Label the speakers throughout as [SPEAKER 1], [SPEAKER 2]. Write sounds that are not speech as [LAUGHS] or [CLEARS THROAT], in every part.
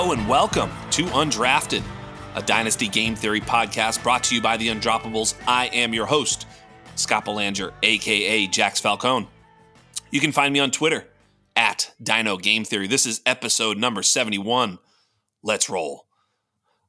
[SPEAKER 1] Hello and welcome to Undrafted, a Dynasty Game Theory podcast brought to you by the Undroppables. I am your host, Scott Belanger, aka Jax Falcone. You can find me on Twitter at Dyno Game Theory. This is episode number 71. Let's roll.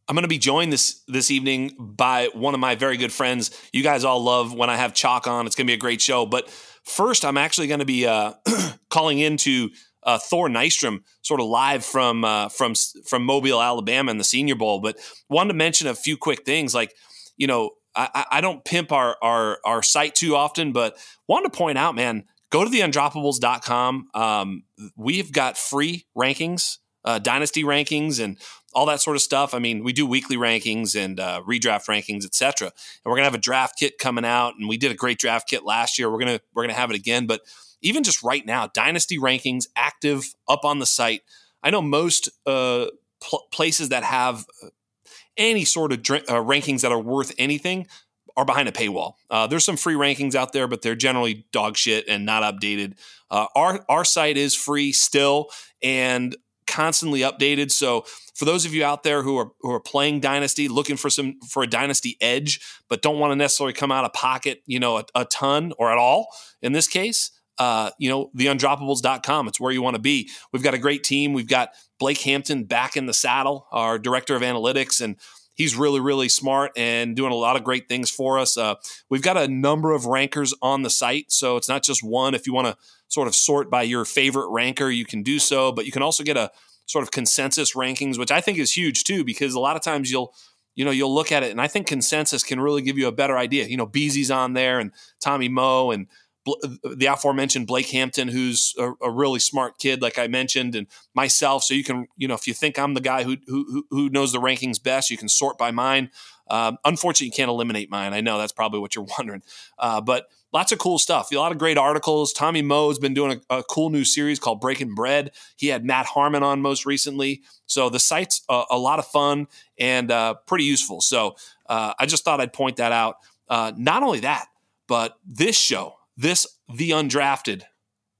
[SPEAKER 1] I'm going to be joined this this evening by one of my very good friends. You guys all love when I have Chalk on. It's going to be a great show. But first, I'm actually going to be uh, [CLEARS THROAT] calling into uh, Thor Nystrom, sort of live from uh, from from Mobile, Alabama, in the Senior Bowl. But wanted to mention a few quick things, like you know, I, I don't pimp our, our our site too often, but wanted to point out, man, go to the undroppables.com. Um, we've got free rankings, uh, dynasty rankings, and all that sort of stuff. I mean, we do weekly rankings and uh, redraft rankings, etc. And we're gonna have a draft kit coming out, and we did a great draft kit last year. We're gonna we're gonna have it again, but even just right now, dynasty rankings active up on the site. I know most uh, pl- places that have uh, any sort of drink, uh, rankings that are worth anything are behind a paywall. Uh, there's some free rankings out there, but they're generally dog shit and not updated. Uh, our our site is free still and constantly updated. So for those of you out there who are who are playing Dynasty, looking for some for a Dynasty edge, but don't want to necessarily come out of pocket, you know, a, a ton or at all in this case, uh, you know, theundroppables.com. It's where you want to be. We've got a great team. We've got Blake Hampton back in the saddle, our director of analytics, and he's really, really smart and doing a lot of great things for us. Uh, we've got a number of rankers on the site, so it's not just one. If you want to sort of sort by your favorite ranker, you can do so, but you can also get a sort of consensus rankings, which I think is huge too, because a lot of times you'll you know you'll look at it and I think consensus can really give you a better idea. You know, Beezy's on there and Tommy Moe and the aforementioned Blake Hampton, who's a, a, really smart kid, like I mentioned, and myself. So you can, you know, if you think I'm the guy who who, who knows the rankings best, you can sort by mine. Um, unfortunately, you can't eliminate mine. I know that's probably what you're [LAUGHS] wondering, uh, but lots of cool stuff. A lot of great articles. Tommy Moe's been doing a, a, cool new series called Breaking Bread. He had Matt Harmon on most recently. So the site's a, a lot of fun and uh, pretty useful. So uh, I just thought I'd point that out. Uh, not only that, but this show this The Undrafted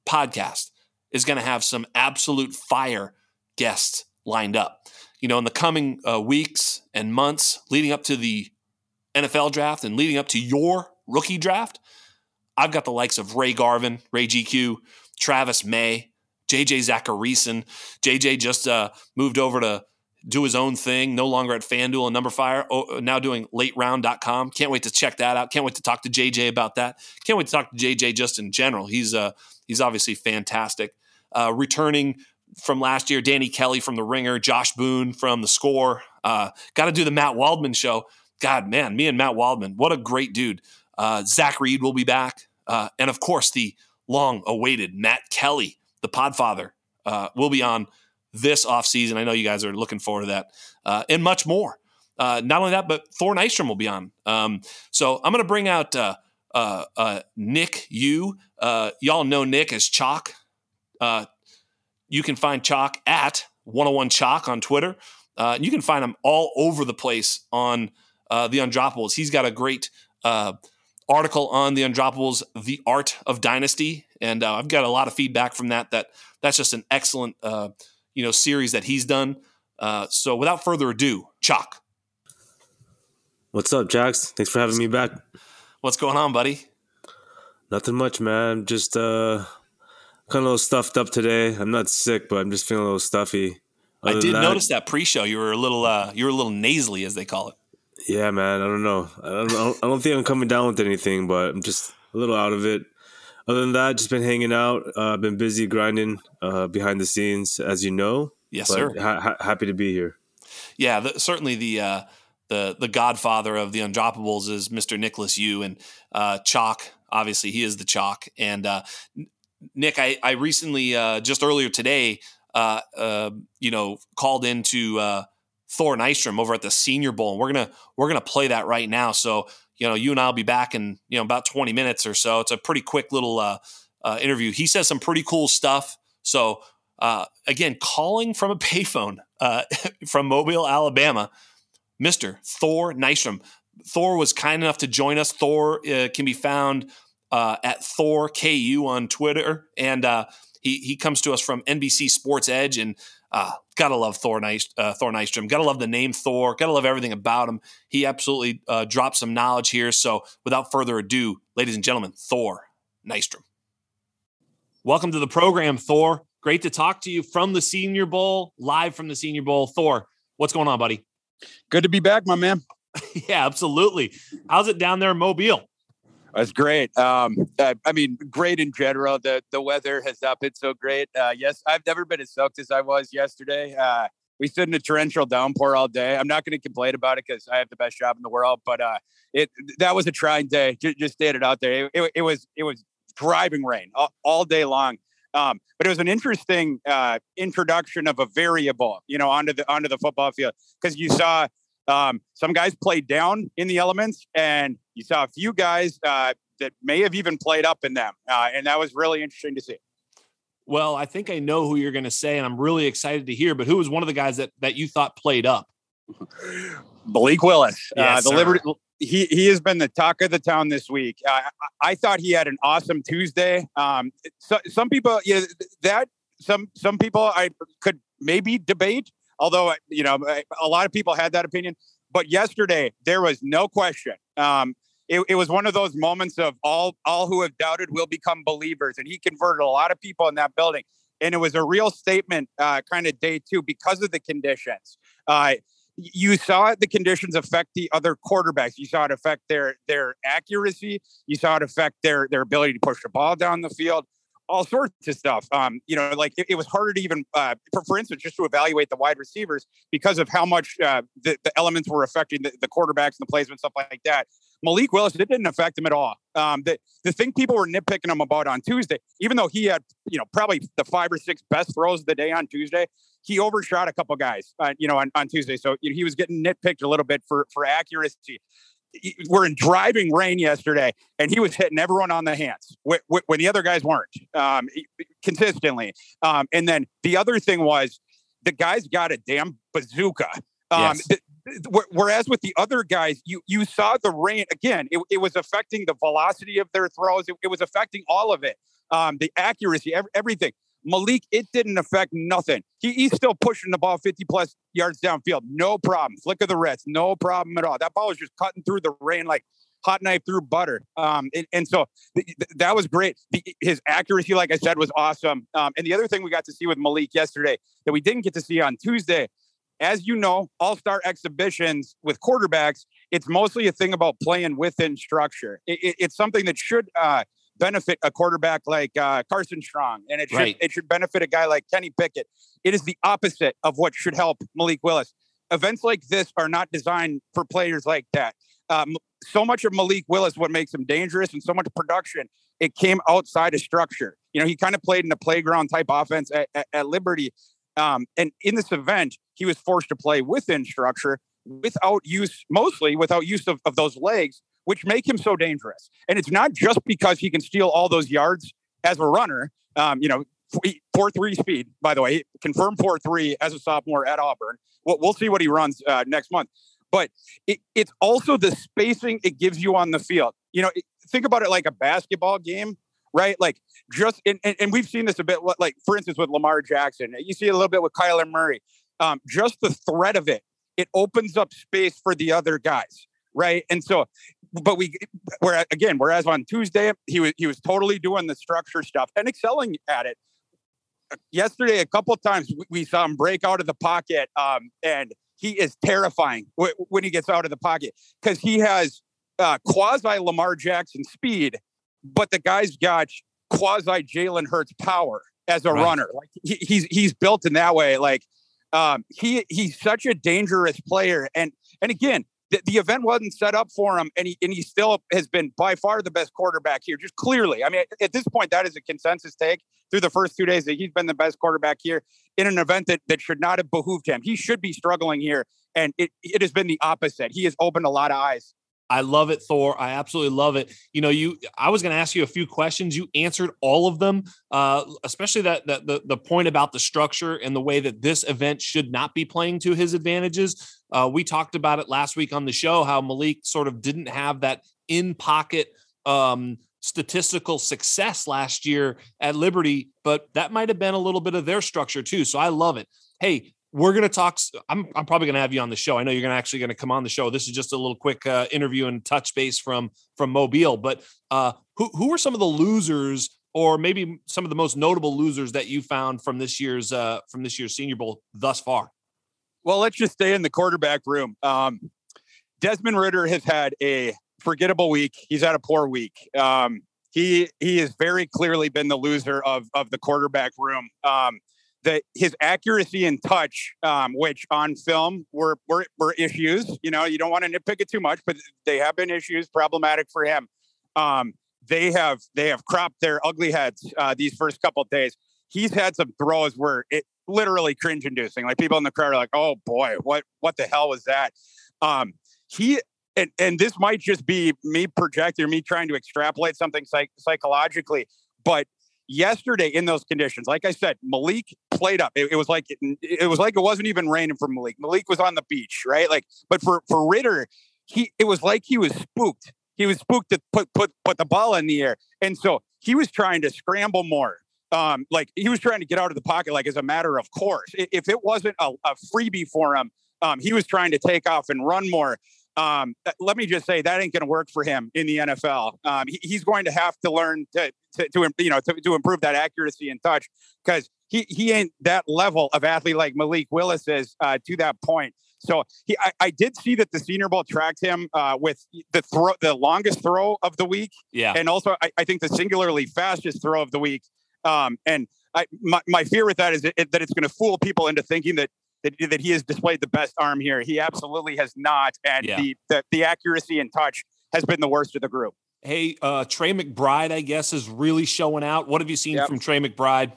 [SPEAKER 1] podcast is going to have some absolute fire guests lined up. You know, in the coming uh, weeks and months leading up to the NFL draft and leading up to your rookie draft, I've got the likes of Ray Garvin, Ray GQ, Travis May, JJ Zachariason. JJ just uh, moved over to do his own thing, no longer at FanDuel and Numberfire, oh, now doing lateround.com. Can't wait to check that out. Can't wait to talk to JJ about that. Can't wait to talk to JJ just in general. He's uh he's obviously fantastic. Uh, returning from last year, Danny Kelly from The Ringer, Josh Boone from The Score. Uh, Got to do the Matt Waldman show. God, man, me and Matt Waldman, what a great dude. Uh, Zach Reed will be back. Uh, and of course, the long awaited Matt Kelly, the podfather, uh, will be on this offseason. I know you guys are looking forward to that uh, and much more. Uh, not only that, but Thor Nystrom will be on. Um, so I'm going to bring out uh, uh, uh Nick Yu. Uh, y'all know Nick as Chalk. you can find Chalk at 101 Chalk on Twitter. you can find him all over the place on the Undroppables. He's got a great article on the Undroppables, The Art of Dynasty, and I've got a lot of feedback from that. That that's just an excellent you know series that he's done. Uh, so without further ado, Chalk.
[SPEAKER 2] What's up, Jax? Thanks for having me back.
[SPEAKER 1] What's going on, buddy?
[SPEAKER 2] Nothing much, man. Just uh, kind of a little stuffed up today. I'm not sick, but I'm just feeling a little stuffy.
[SPEAKER 1] Other I did that, notice that pre-show. You were a little, uh, you were a little nasally, as they call it.
[SPEAKER 2] Yeah, man. I don't know. I don't, I don't think I'm coming down with anything, but I'm just a little out of it other than that, just been hanging out. Uh, been busy grinding uh, behind the scenes, as you know.
[SPEAKER 1] Yes, sir.
[SPEAKER 2] Ha- happy to be here.
[SPEAKER 1] Yeah, the, certainly the uh, the the godfather of the undroppables is Mr. Nicholas Yu and uh, Chalk. Obviously, he is the Chalk. And uh, Nick, I, I recently uh, just earlier today, you know, called into Thor Nystrom over at the Senior Bowl, and we're gonna we're gonna play that right now. So you know, you and I'll be back in, you know, about 20 minutes or so. It's a pretty quick little uh, uh, interview. He says some pretty cool stuff. So, uh, again, calling from a payphone uh, [LAUGHS] from Mobile, Alabama, Mr. Thor Nystrom. Thor was kind enough to join us. Thor uh, can be found uh, at Thor KU on Twitter. And he, he comes to us from NBC Sports Edge. And Uh, gotta love Thor, Nys- uh, Thor Nystrom. Gotta love the name Thor. Gotta love everything about him. He absolutely uh, dropped some knowledge here. So, without further ado, ladies and gentlemen, Thor Nystrom. Welcome to the program, Thor. Great to talk to you from the Senior Bowl, live from the Senior Bowl. Thor, what's going on, buddy?
[SPEAKER 3] Good to be back, my man. [LAUGHS]
[SPEAKER 1] yeah, absolutely. How's it down there in Mobile?
[SPEAKER 3] That's great. Um, I, I, mean, great in general. The the weather has not been so great. Uh, yes, I've never been as soaked as I was yesterday. Uh, we stood in a torrential downpour all day. I'm not going to complain about it because I have the best job in the world. But uh, it that was a trying day. Just, just stated out there. It, it, it, was it was driving rain all, all day long. Um, but it was an interesting uh, introduction of a variable, you know, onto the onto the football field because you saw um, some guys played down in the elements, and you saw a few guys uh, that may have even played up in them, uh, and that was really interesting to see.
[SPEAKER 1] Well, I think I know who you're going to say, and I'm really excited to hear. But who was one of the guys that that you thought played up? [LAUGHS]
[SPEAKER 3] Malik Willis,
[SPEAKER 1] uh, yes,
[SPEAKER 3] the Liberty. He he has been the talk of the town this week. Uh, I thought he had an awesome Tuesday. Um, so, some people, yeah, that some some people I could maybe debate although you know a lot of people had that opinion. But yesterday there was no question. Um, it, it, was one of those moments of all all who have doubted will become believers, and he converted a lot of people in that building. And it was a real statement, uh, kind of day two, because of the conditions. Uh, you saw the conditions affect the other quarterbacks. You saw it affect their their accuracy. You saw it affect their their ability to push the ball down the field all sorts of stuff. Um, you know, like it, it was harder to even, uh, for, for instance, just to evaluate the wide receivers because of how much uh, the, the elements were affecting the, the quarterbacks and the placement, stuff like that. Malik Willis, it didn't affect him at all. Um, the, the thing people were nitpicking him about on Tuesday, even though he had, you know, probably the five or six best throws of the day on Tuesday, he overshot a couple guys, uh, you know, on, on Tuesday. So you know, he was getting nitpicked a little bit for, for accuracy we're in driving rain yesterday, and he was hitting everyone on the hands when, when the other guys weren't um, consistently. Um, and then the other thing was the guys got a damn bazooka. Um, yes. th- whereas with the other guys, you you saw the rain again. It, it was affecting the velocity of their throws. It, it was affecting all of it, um, the accuracy, every, everything. Malik, it didn't affect nothing. He, he's still pushing the ball 50 plus yards downfield. No problem. Flick of the wrist. No problem at all. That ball was just cutting through the rain like hot knife through butter. Um, and, and so th- th- that was great. The, his accuracy, like I said, was awesome. Um, and the other thing we got to see with Malik yesterday that we didn't get to see on Tuesday, as you know, all star exhibitions with quarterbacks, it's mostly a thing about playing within structure. It, it, it's something that should uh, benefit a quarterback like uh, Carson Strong, and it should right. it should benefit a guy like Kenny Pickett. It is the opposite of what should help Malik Willis. Events like this are not designed for players like that. Um, so much of Malik Willis, what makes him dangerous, and so much production, it came outside of structure. You know, he kind of played in a playground type offense at, at, at Liberty, um, and in this event, he was forced to play within structure without use, mostly without use of, of those legs which make him so dangerous. And it's not just because he can steal all those yards as a runner. Um, you know, four three speed. By the way, confirmed four three as a sophomore at Auburn. We'll, we'll see what he runs uh, next month. But it, it's also the spacing it gives you on the field. You know, think about it like a basketball game, right? Like just and, and, and we've seen this a bit. Like for instance, with Lamar Jackson, you see a little bit with Kyler Murray. Um, just the threat of it, it opens up space for the other guys right? And so but we where again whereas on tuesday he was he was totally doing the structure stuff and excelling at it. Yesterday a couple times we saw him break out of the pocket um, and he is terrifying when he gets out of the pocket because he has uh, quasi lamar jackson speed but the guy's got quasi jalen hurts power as a right. runner. Like he, he's he's built in that way. Like um, he he's such a dangerous player. And and again the, the event wasn't set up for him, and he and he still has been by far the best quarterback here. Just clearly, I mean, at this point, that is a consensus take through the first two days that he's been the best quarterback here in an event that that should not have behooved him. He should be struggling here, and it it has been the opposite. He has opened a lot of eyes
[SPEAKER 1] I love it, Thor. I absolutely love it. You know, you. I was going to ask you a few questions. You answered all of them, uh, especially that, that the the point about the structure and the way that this event should not be playing to his advantages. Uh, we talked about it last week on the show how Malik sort of didn't have that in pocket um, statistical success last year at Liberty, but that might have been a little bit of their structure too. So I love it. hey, we're going to talk. I'm, I'm probably going to have you on the show. I know you're going to actually going to come on the show. This is just a little quick uh, interview and touch base from from Mobile. But uh, who who are some of the losers, or maybe some of the most notable losers that you found from this year's uh, from this year's Senior Bowl thus far?
[SPEAKER 3] Well, let's just stay in the quarterback room. Um, Desmond Ridder has had a forgettable week. He's had a poor week. Um, he he has very clearly been the loser of of the quarterback room. Um, that his accuracy and touch, um, which on film were, were were issues. You know, you don't want to nitpick it too much, but they have been issues, problematic for him. Um, they have they have cropped their ugly heads uh, these first couple days. He's had some throws where it literally cringe inducing. Like people in the crowd are like, "Oh boy, what what the hell was that?" Um, he and, and this might just be me projecting me trying to extrapolate something psych- psychologically, but yesterday in those conditions, like I said, Malik played up. It, it was like it, it, was like it wasn't even raining for Malik. Malik was on the beach, right? Like, but for for Ridder, he it was like he was spooked. He was spooked to put put put the ball in the air, and so he was trying to scramble more. Um, like he was trying to get out of the pocket, like as a matter of course. If it wasn't a, a freebie for him, um, he was trying to take off and run more. Um, uh, let me just say that ain't going to work for him in the NFL. Um, he, he's going to have to learn to, to, to you know, to, to, improve that accuracy and touch because he, he ain't that level of athlete like Malik Willis is uh, to that point. So he, I, I, did see that the Senior Bowl tracked him uh, with the throw, the longest throw of the week,
[SPEAKER 1] yeah,
[SPEAKER 3] and also I, I think the singularly fastest throw of the week. Um, and I, my, my fear with that is that it's going to fool people into thinking that that, that he has displayed the best arm here. He absolutely has not, and yeah. the, the the accuracy and touch has been the worst of the group.
[SPEAKER 1] Hey, uh, Trey McBride, I guess, is really showing out. What have you seen yep. from Trey McBride?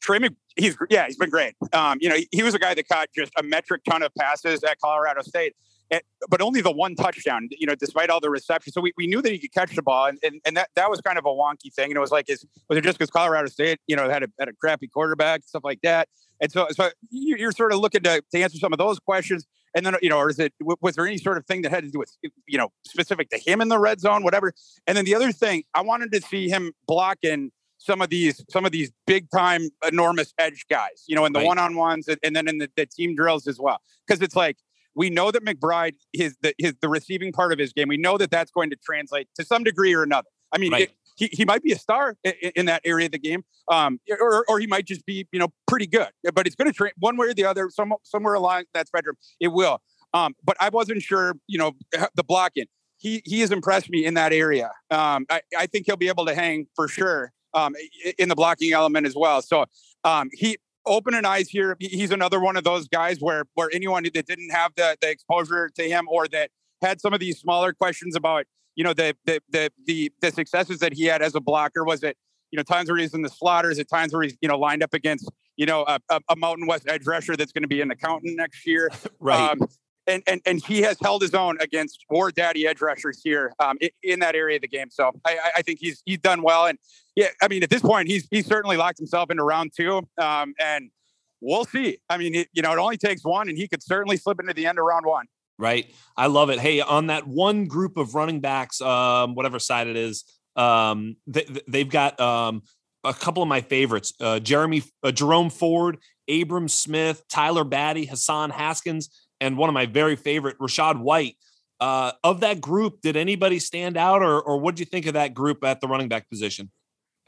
[SPEAKER 3] Trey Mc, he's yeah, he's been great. Um, you know, he, he, was a guy that caught just a metric ton of passes at Colorado State but only the one touchdown, you know, despite all the reception. So we, we knew that he could catch the ball. And, and, and that, that was kind of a wonky thing. And it was like, is, was it just because Colorado State, you know, had a, had a crappy quarterback, stuff like that? And so, so you're sort of looking to, to answer some of those questions. And then, you know, or is it, was there any sort of thing that had to do with, you know, specific to him in the red zone, whatever? And then the other thing, I wanted to see him blocking some of these some of these big time enormous edge guys you know in the right. one-on-ones and then in the, the team drills as well because it's like we know that McBride, his the, his the receiving part of his game, we know that that's going to translate to some degree or another. I mean, right. it, he, he might be a star in, in, that area of the game, um, or, or he might just be you know pretty good. But it's going to train one way or the other, some, somewhere along that spectrum. It will. Um, but I wasn't sure, you know, the blocking. He he has impressed me in that area. Um, I, I think he'll be able to hang for sure um, in the blocking element as well. So um, he open an eyes here. He's another one of those guys where where anyone that didn't have the, the exposure to him or that had some of these smaller questions about you know the the the the, the successes that he had as a blocker was it you know times where he's in the slaughters at times where he's you know lined up against you know a, a Mountain West edge rusher that's going to be an accountant next year [LAUGHS]
[SPEAKER 1] right um,
[SPEAKER 3] and, and and he has held his own against war daddy edge rushers here um, in, in, that area of the game. So I, I think he's he's done well. And yeah, I mean at this point he's he's certainly locked himself into round two. Um, and we'll see. I mean, it, you know, it only takes one, and he could certainly slip into the end of round one.
[SPEAKER 1] Right. I love it. Hey, on that one group of running backs, um, whatever side it is, um, they, they've got um, a couple of my favorites: uh, Jeremy, uh, Jerome Ford, Abram Smith, Tyler Badie, Hassan Haskins and one of my very favorite, Rachaad White. Uh, of that group, did anybody stand out, or or what do you think of that group at the running back position?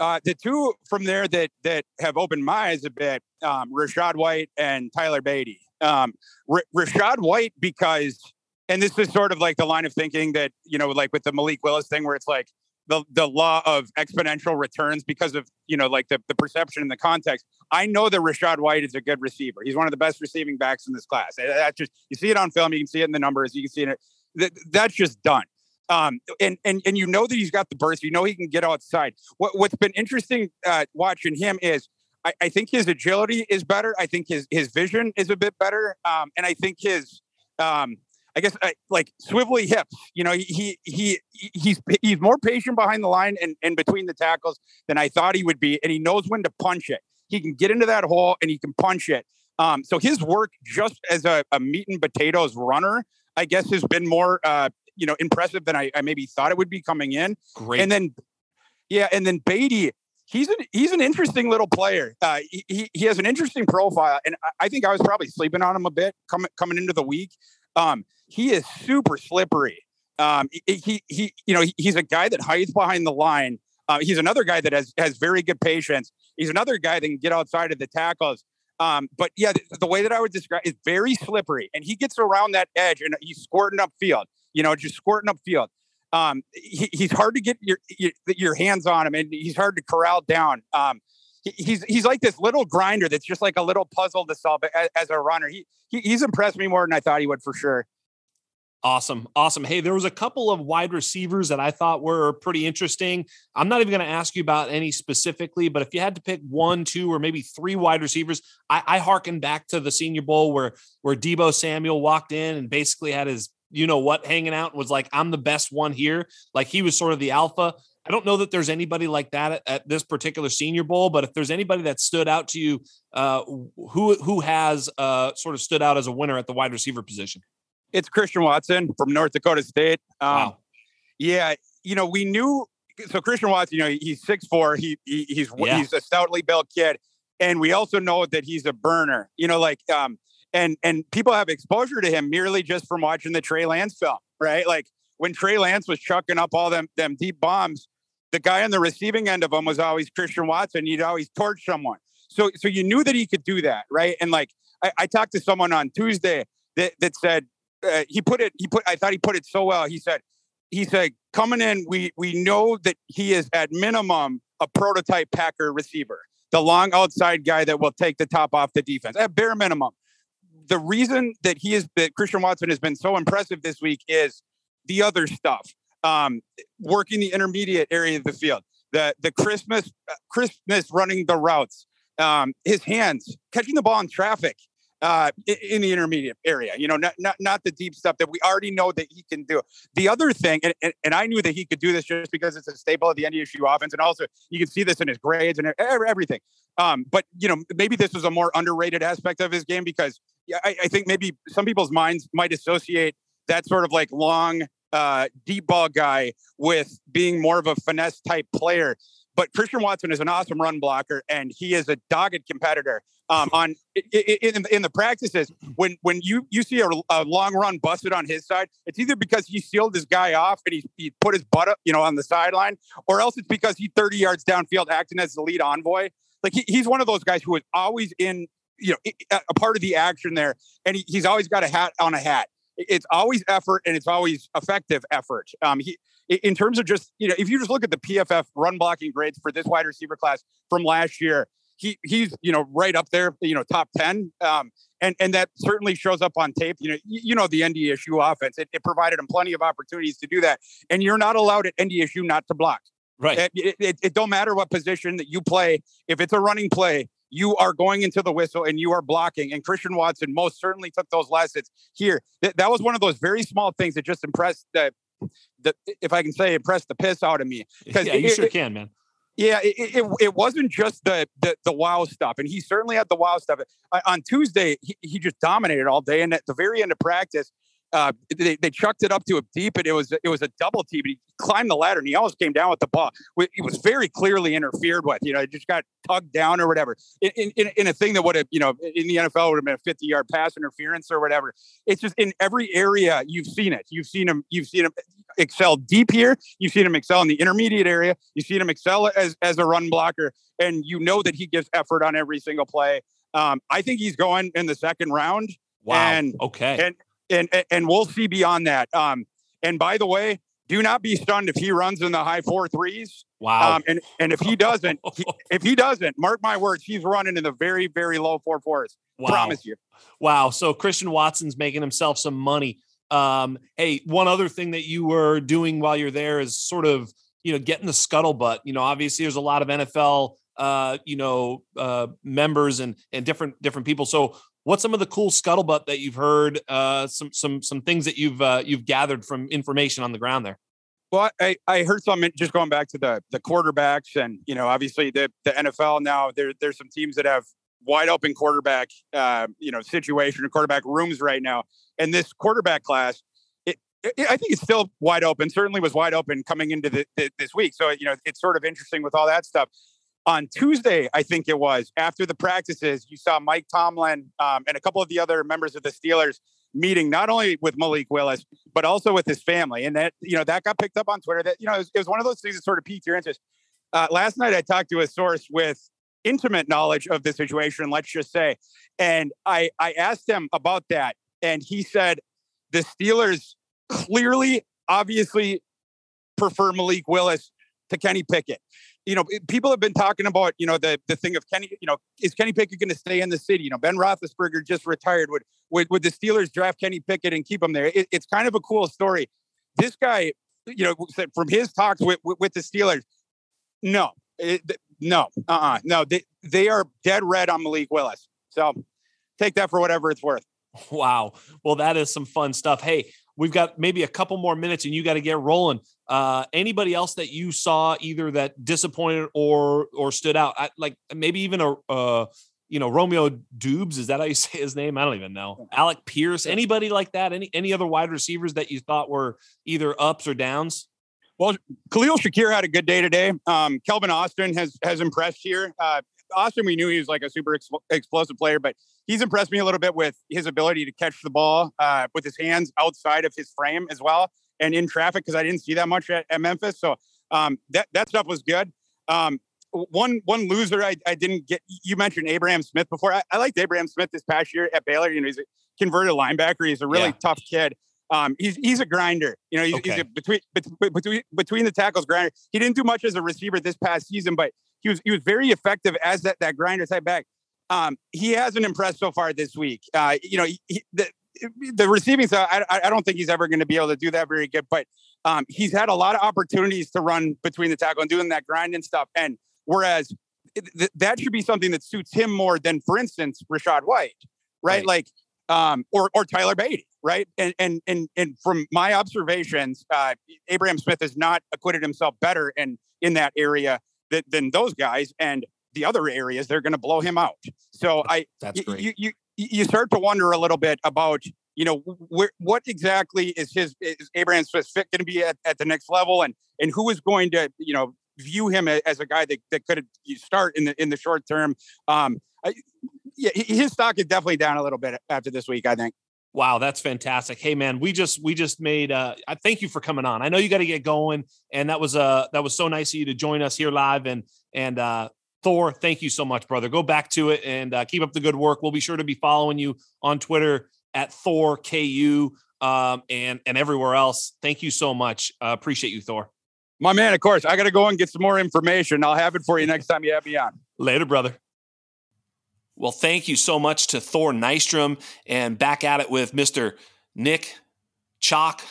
[SPEAKER 3] Uh, the two from there that that have opened my eyes a bit, um, Rachaad White and Tyler Badie. Um, R- Rachaad White because, and this is sort of like the line of thinking that you know, like with the Malik Willis thing, where it's like the the law of exponential returns because of you know like the, the perception and the context. I know that Rachaad White is a good receiver. He's one of the best receiving backs in this class. That just you see it on film, you can see it in the numbers, you can see it. That, that's just done. Um, and and and you know that he's got the burst. You know he can get outside. What what's been interesting uh, watching him is I, I, think his agility is better. I think his his vision is a bit better, um, and I think his um, I guess I, like swivelly hips. You know, he he he's he's more patient behind the line and, and between the tackles than I thought he would be, and he knows when to punch it. He can get into that hole and he can punch it. Um, so his work just as a, a, meat and potatoes runner, I guess, has been more uh, you know impressive than I, I maybe thought it would be coming in.
[SPEAKER 1] Great.
[SPEAKER 3] And then yeah, and then Badie, he's an he's an interesting little player. Uh, he he has an interesting profile, and I, I think I was probably sleeping on him a bit coming coming into the week. Um, he is super slippery. Um, he he you know he's a guy that hides behind the line. Uh, he's another guy that has has very good patience. He's another guy that can get outside of the tackles. Um, but yeah, the, the, way that I would describe is very slippery, and he gets around that edge and he's squirting upfield. You know, just squirting upfield um, he, he's hard to get your, your, your hands on him, and he's hard to corral down. Um, he, he's he's like this little grinder that's just like a little puzzle to solve as, as a runner. He, he he's impressed me more than I thought he would for sure.
[SPEAKER 1] Awesome. Awesome. Hey, there was a couple of wide receivers that I thought were pretty interesting. I'm not even going to ask you about any specifically, but if you had to pick one, two, or maybe three wide receivers, I, I harken back to the Senior Bowl where where Deebo Samuel walked in and basically had his you know what hanging out was like i'm the best one here. Like he was sort of the alpha. I don't know that there's anybody like that at, at this particular senior bowl but if there's anybody that stood out to you uh, who who has uh, sort of stood out as a winner at the wide receiver position?
[SPEAKER 3] It's christian watson from north dakota state. Um, wow. yeah you know we knew so christian watson you know he's 6'4 he, he he's yeah. he's a stoutly built kid and we also know that he's a burner. You know like um and and people have exposure to him merely just from watching the Trey Lance film, right? Like when Trey Lance was chucking up all them them deep bombs, the guy on the receiving end of them was always Christian Watson. He'd always torch someone. So so you knew that he could do that, right? And like I, I talked to someone on Tuesday that that said uh, he put it he put I thought he put it so well. He said he said coming in we we know that he is at minimum a prototype Packer receiver, the long outside guy that will take the top off the defense at bare minimum the reason that he is that Christian Watson has been so impressive this week is the other stuff. Um, working the intermediate area of the field, the the Christmas uh, Christmas running the routes, um, his hands catching the ball in traffic uh, in the intermediate area. You know, not, not not the deep stuff that we already know that he can do. The other thing, and, and, and I knew that he could do this just because it's a staple of the NDSU offense, and also you can see this in his grades and everything. Um, but you know, maybe this was a more underrated aspect of his game because I, I think maybe some people's minds might associate that sort of like long, uh, deep ball guy with being more of a finesse type player. But Christian Watson is an awesome run blocker, and he is a dogged competitor. Um, on in, in, the practices, when when you you see a, a, long run busted on his side, it's either because he sealed his guy off and he, he put his butt up, you know, on the sideline, or else it's because he 30 yards downfield acting as the lead envoy. Like he, he's one of those guys who is always in you know a part of the action there, and he, he's always got a hat on a hat. It's always effort, and it's always effective effort. Um, he in terms of just you know if you just look at the PFF run blocking grades for this wide receiver class from last year, he he's you know right up there, you know top ten. Um, and and that certainly shows up on tape. You know, you, you know the NDSU offense. It, it, provided him plenty of opportunities to do that, and you're not allowed at NDSU not to block.
[SPEAKER 1] Right.
[SPEAKER 3] It, it, it, it don't matter what position that you play. If it's a running play, you are going into the whistle and you are blocking. And Christian Watson most certainly took those lessons here. Th- that was one of those very small things that just impressed the, the if I can say, impressed the piss out of me. [LAUGHS]
[SPEAKER 1] Because yeah, you sure it, can, man.
[SPEAKER 3] Yeah, it, it, it, wasn't just the, the, the wow stuff, and he certainly had the wow stuff. on Tuesday, he, he just dominated all day, and at the very end of practice, uh, they, they chucked it up to him deep, and it was it was a double team. But he climbed the ladder, and he almost came down with the ball. It was very clearly interfered with. You know, it just got tugged down or whatever. In, in, in a thing that would have, you know, in the NFL would have been a 50 yard pass interference or whatever. It's just in every area you've seen it. You've seen him. You've seen him excel deep here. You've seen him excel in the intermediate area. You've seen him excel as as a run blocker, and you know that he gives effort on every single play. Um, I think he's going in the second round.
[SPEAKER 1] Wow.
[SPEAKER 3] And,
[SPEAKER 1] okay.
[SPEAKER 3] And and and we'll see beyond that. Um, and by the way, do not be stunned if he runs in the high four threes.
[SPEAKER 1] Wow.
[SPEAKER 3] Um, and and if he doesn't, [LAUGHS] he, if he doesn't, mark my words, he's running in the very very low four fours. Wow. Promise you.
[SPEAKER 1] Wow. So Christian Watson's making himself some money. Um, hey, one other thing that you were doing while you're there is sort of you know getting the scuttlebutt. You know, obviously there's a lot of NFL uh, you know uh, members and and different different people. So what's some of the cool scuttlebutt that you've heard? Uh, some some some things that you've uh, you've gathered from information on the ground there.
[SPEAKER 3] Well, I, I heard some just going back to the the quarterbacks, and you know, obviously the the NFL now there there's some teams that have wide open quarterback uh, you know situation and quarterback rooms right now, and this quarterback class. It, it, I think it's still wide open. Certainly was wide open coming into the, the, this week. So you know it's sort of interesting with all that stuff on Tuesday, I think it was after the practices, you saw Mike Tomlin um, and a couple of the other members of the Steelers meeting not only with Malik Willis but also with his family, and that you know that got picked up on Twitter. That you know it was, it was one of those things that sort of piqued your interest. Uh, last night, I talked to a source with intimate knowledge of the situation, let's just say, and I I asked him about that, and he said the Steelers clearly, obviously, prefer Malik Willis to Kenny Pickett you know, people have been talking about, you know, the the thing of Kenny, you know, is Kenny Pickett going to stay in the city? You know, Ben Roethlisberger just retired. Would would, would the Steelers draft Kenny Pickett and keep him there? It, it's kind of a cool story. This guy, you know, from his talks with with, with the Steelers, no, it, no, uh, uh-uh, no, they they are dead red on Malik Willis. So take that for whatever it's worth.
[SPEAKER 1] Wow. Well, that is some fun stuff. Hey, we've got maybe a couple more minutes and you got to get rolling. Uh, anybody else that you saw either that disappointed or or stood out? I, like maybe even a uh, you know Romeo Doubs is that how you [LAUGHS] say his name? I don't even know. Alec Pierce, anybody like that? Any any other wide receivers that you thought were either ups or downs?
[SPEAKER 3] Well, Khalil Shakir had a good day today. Um, Calvin Austin has has impressed here. Uh, Austin, we knew he was like a super ex- explosive player, but he's impressed me a little bit with his ability to catch the ball uh, with his hands outside of his frame as well and in traffic because I didn't see that much at, at Memphis. So um, that that stuff was good. Um, one one loser I, I didn't get. You mentioned Abraham Smith before. I, I liked Abraham Smith this past year at Baylor. You know, he's a converted linebacker. He's a really yeah. tough kid. Um, he's he's a grinder. You know, he's, okay. he's a between between between the tackles grinder. He didn't do much as a receiver this past season, but he was he was very effective as that that grinder type back. Um, he hasn't impressed so far this week. Uh, you know, he, the, the receiving side, I, I don't think he's ever going to be able to do that very good. But um, he's had a lot of opportunities to run between the tackle and doing that grind and stuff. And whereas th- that should be something that suits him more than, for instance, Rachaad White, right? right. Like, um, or or Tyler Badie, right? And and and and from my observations, uh, Abraham Smith has not acquitted himself better in in that area than, than those guys. And the other areas, they're going to blow him out. So I,
[SPEAKER 1] that's great.
[SPEAKER 3] You, you, you start to wonder a little bit about you know where, what exactly is his is Abraham Smith fit going to be at, at the next level, and and who is going to you know view him as a guy that, that could start in the in the short term. Um, I, yeah, his stock is definitely down a little bit after this week. I think.
[SPEAKER 1] Wow, that's fantastic. Hey man, we just we just made uh I thank you for coming on. I know you got to get going and that was uh that was so nice of you to join us here live and and uh Thor, thank you so much, brother. Go back to it and uh, keep up the good work. We'll be sure to be following you on Twitter at Thor KU um, and and everywhere else. Thank you so much. Uh, appreciate you, Thor.
[SPEAKER 3] My man, of course. I got to go and get some more information. I'll have it for you next time you have me on.
[SPEAKER 1] Later, brother. Well, thank you so much to Thor Nystrom and back at it with Mr. Nick Chalk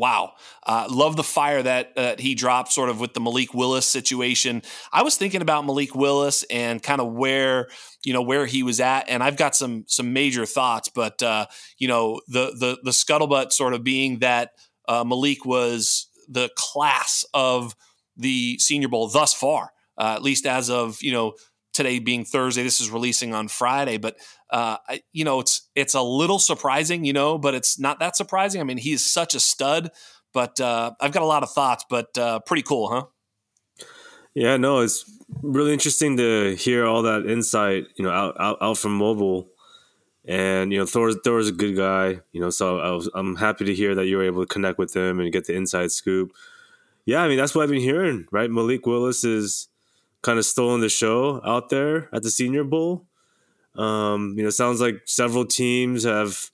[SPEAKER 1] wow, uh, love the fire that uh, he dropped sort of with the Malik Willis situation. I was thinking about Malik Willis and kind of where you know where he was at, and I've got some some major thoughts. But uh, you know the the the scuttlebutt sort of being that uh, Malik was the class of the Senior Bowl thus far, uh, at least as of you know today being Thursday. This is releasing on Friday, but uh, I, you know, it's it's a little surprising, you know, but it's not that surprising. I mean, he's such a stud. But uh, I've got a lot of thoughts, but uh, pretty cool, huh?
[SPEAKER 2] Yeah, no, it's really interesting to hear all that insight, you know, out out, out from mobile. And you know, Thor Thor is a good guy, you know. So I was, I'm happy to hear that you were able to connect with him and get the inside scoop. Yeah, I mean that's what I've been hearing, right? Malik Willis is kind of stolen the show out there at the Senior Bowl. Um, you know, sounds like several teams have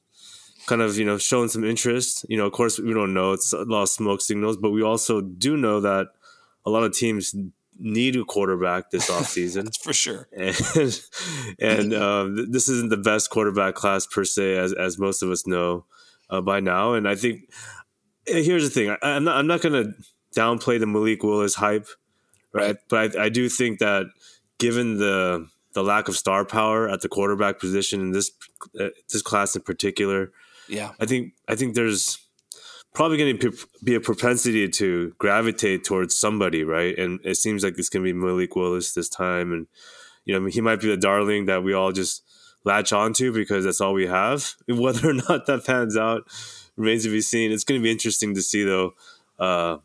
[SPEAKER 2] kind of you know shown some interest. You know, of course, we don't know; it's a lot of smoke signals, but we also do know that a lot of teams need a quarterback this [LAUGHS] offseason.
[SPEAKER 1] That's for sure.
[SPEAKER 2] And and um, this isn't the best quarterback class per se, as as most of us know uh, by now. And I think here's the thing: I, am not I'm not going to downplay the Malik Willis hype, right? But I, I do think that given the the lack of star power at the quarterback position in this uh, this class in particular.
[SPEAKER 1] Yeah,
[SPEAKER 2] I think I think there's probably going to be a propensity to gravitate towards somebody, right? And it seems like it's going to be Malik Willis this time, and you know he might be the darling that we all just latch onto because that's all we have. [LAUGHS] Whether or not that pans out remains to be seen. It's going to be interesting to see, though. Uh,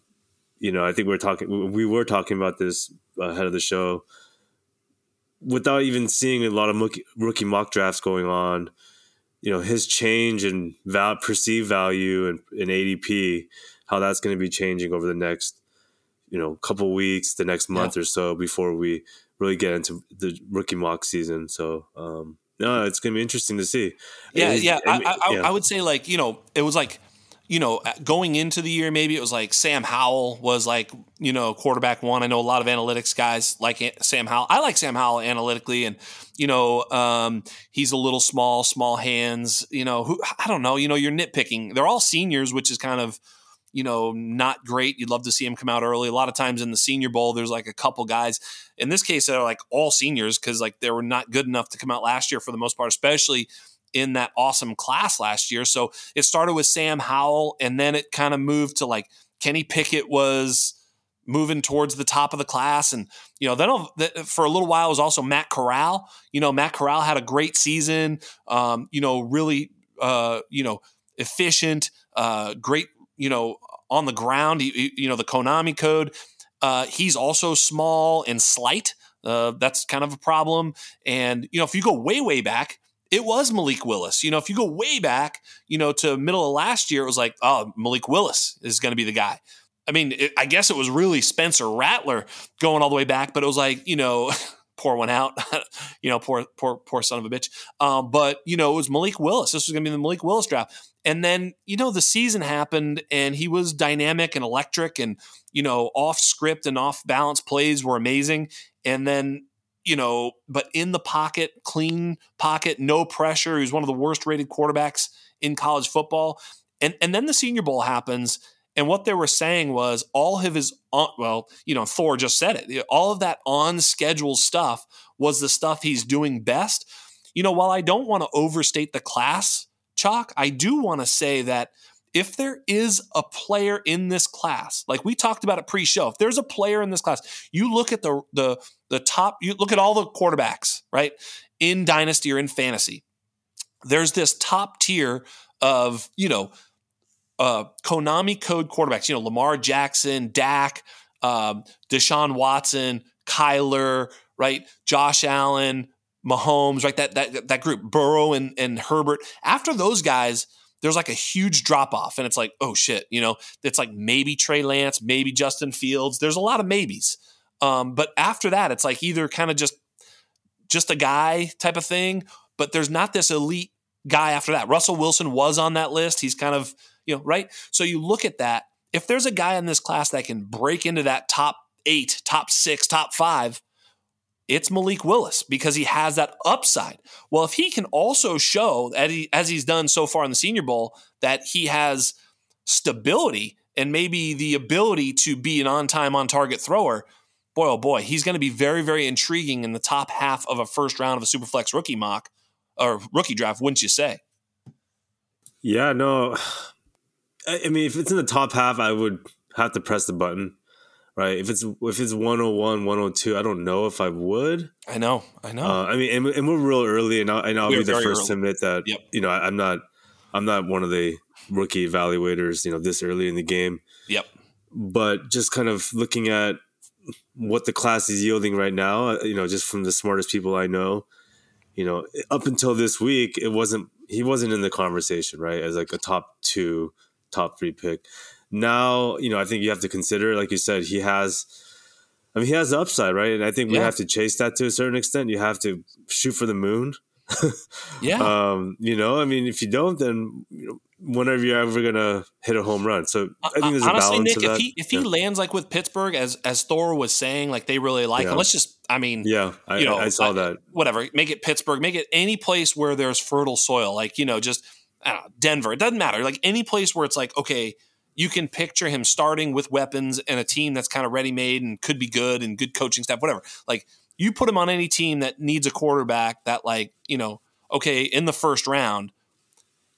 [SPEAKER 2] you know, I think we we're talking we were talking about this ahead of the show without even seeing a lot of rookie, rookie mock drafts going on, you know, his change in val- perceived value and in ADP, how that's going to be changing over the next, you know, couple weeks, the next month yeah. or so before we really get into the rookie mock season. So, um, no, it's going to be interesting to see.
[SPEAKER 1] Yeah, yeah. I, I, yeah. I would say like you know, it was like you know, going into the year, maybe it was like Sam Howell was like, you know, quarterback one. I know a lot of analytics guys like Sam Howell. I like Sam Howell analytically, and you know, um, he's a little small, small hands. You know, who I don't know. You know, you're nitpicking. They're all seniors, which is kind of, you know, not great. You'd love to see him come out early. A lot of times in the Senior Bowl, there's like a couple guys. In this case, they're like all seniors because like they were not good enough to come out last year for the most part, especially in that awesome class last year. So it started with Sam Howell, and then it kind of moved to like Kenny Pickett was moving towards the top of the class. And, you know, then for a little while was also Matt Corral. You know, Matt Corral had a great season, um, you know, really, uh, you know, efficient, uh, great, you know, on the ground, you, you know, the Konami code. Uh, he's also small and slight. Uh, that's kind of a problem. And, you know, if you go way, way back, it was Malik Willis. You know, if you go way back, you know, to middle of last year, it was like, oh, Malik Willis is going to be the guy. I mean, it, I guess it was really Spencer Rattler going all the way back, but it was like, you know, [LAUGHS] pour one out, [LAUGHS] you know, poor, poor, poor son of a bitch. Um, but you know, it was Malik Willis. This was going to be the Malik Willis draft. And then, you know, the season happened and he was dynamic and electric and, you know, off script and off balance plays were amazing. And then you know, but in the pocket, clean pocket, no pressure. He was one of the worst rated quarterbacks in college football. And and then the Senior Bowl happens, and what they were saying was all of his on, well, you know, Thor just said it. All of that on schedule stuff was the stuff he's doing best. You know, while I don't want to overstate the class, Chalk, I do want to say that if there is a player in this class, like we talked about it pre-show, if there's a player in this class, you look at the the the top, you look at all the quarterbacks, right? In dynasty or in fantasy. There's this top tier of, you know, uh, Konami code quarterbacks, you know, Lamar Jackson, Dak, um, Deshaun Watson, Kyler, right? Josh Allen, Mahomes, right? That that that group, Burrow and, and Herbert. After those guys, there's like a huge drop off, and it's like, oh shit, you know, it's like maybe Trey Lance, maybe Justin Fields. There's a lot of maybes. Um, but after that, it's like either kind of just just a guy type of thing, but there's not this elite guy after that. Russell Wilson was on that list. He's kind of, you know, right? So you look at that. If there's a guy in this class that can break into that top eight, top six, top five, it's Malik Willis because he has that upside. Well, if he can also show, as he's done so far in the Senior Bowl, that he has stability and maybe the ability to be an on time, on target thrower, boy, oh boy, he's going to be very, very intriguing in the top half of a first round of a Superflex rookie mock or rookie draft, wouldn't you say?
[SPEAKER 2] Yeah, no. [SIGHS] I mean, if it's in the top half, I would have to press the button right? If it's if it's 101, 102, I don't know if I would.
[SPEAKER 1] I know, I know.
[SPEAKER 2] Uh, I mean, and, and, we're real early, and I'll, and I'll be the first early. to admit that yep. you know I, I'm not I'm not one of the rookie evaluators, you know, this early in the game.
[SPEAKER 1] Yep.
[SPEAKER 2] But just kind of looking at what the class is yielding right now, uh, you know, just from the smartest people I know, you know, up until this week, it wasn't he wasn't in the conversation, right? As like a top two, top three pick now, you know, I think you have to consider, like you said, he has. I mean, he has the upside, right? And I think we yeah. have to chase that to a certain extent. You have to shoot for the moon. [LAUGHS]
[SPEAKER 1] yeah.
[SPEAKER 2] Um, you know, I mean, if you don't, then you know, whenever you're ever gonna hit a home run. So I think there's Honestly, a balance. Nick,
[SPEAKER 1] if he if he yeah. lands like with Pittsburgh, as as Thor was saying, like they really like yeah. him. Let's just, I mean,
[SPEAKER 2] yeah, I, you know, I, saw that.
[SPEAKER 1] Whatever, make it Pittsburgh, make it any place where there's fertile soil, like you know, just know, Denver. It doesn't matter, like any place where it's like, okay, you can picture him starting with weapons and a team that's kind of ready made and could be good and good coaching staff, whatever. Like you put him on any team that needs a quarterback that, like, you know, okay, in the first round,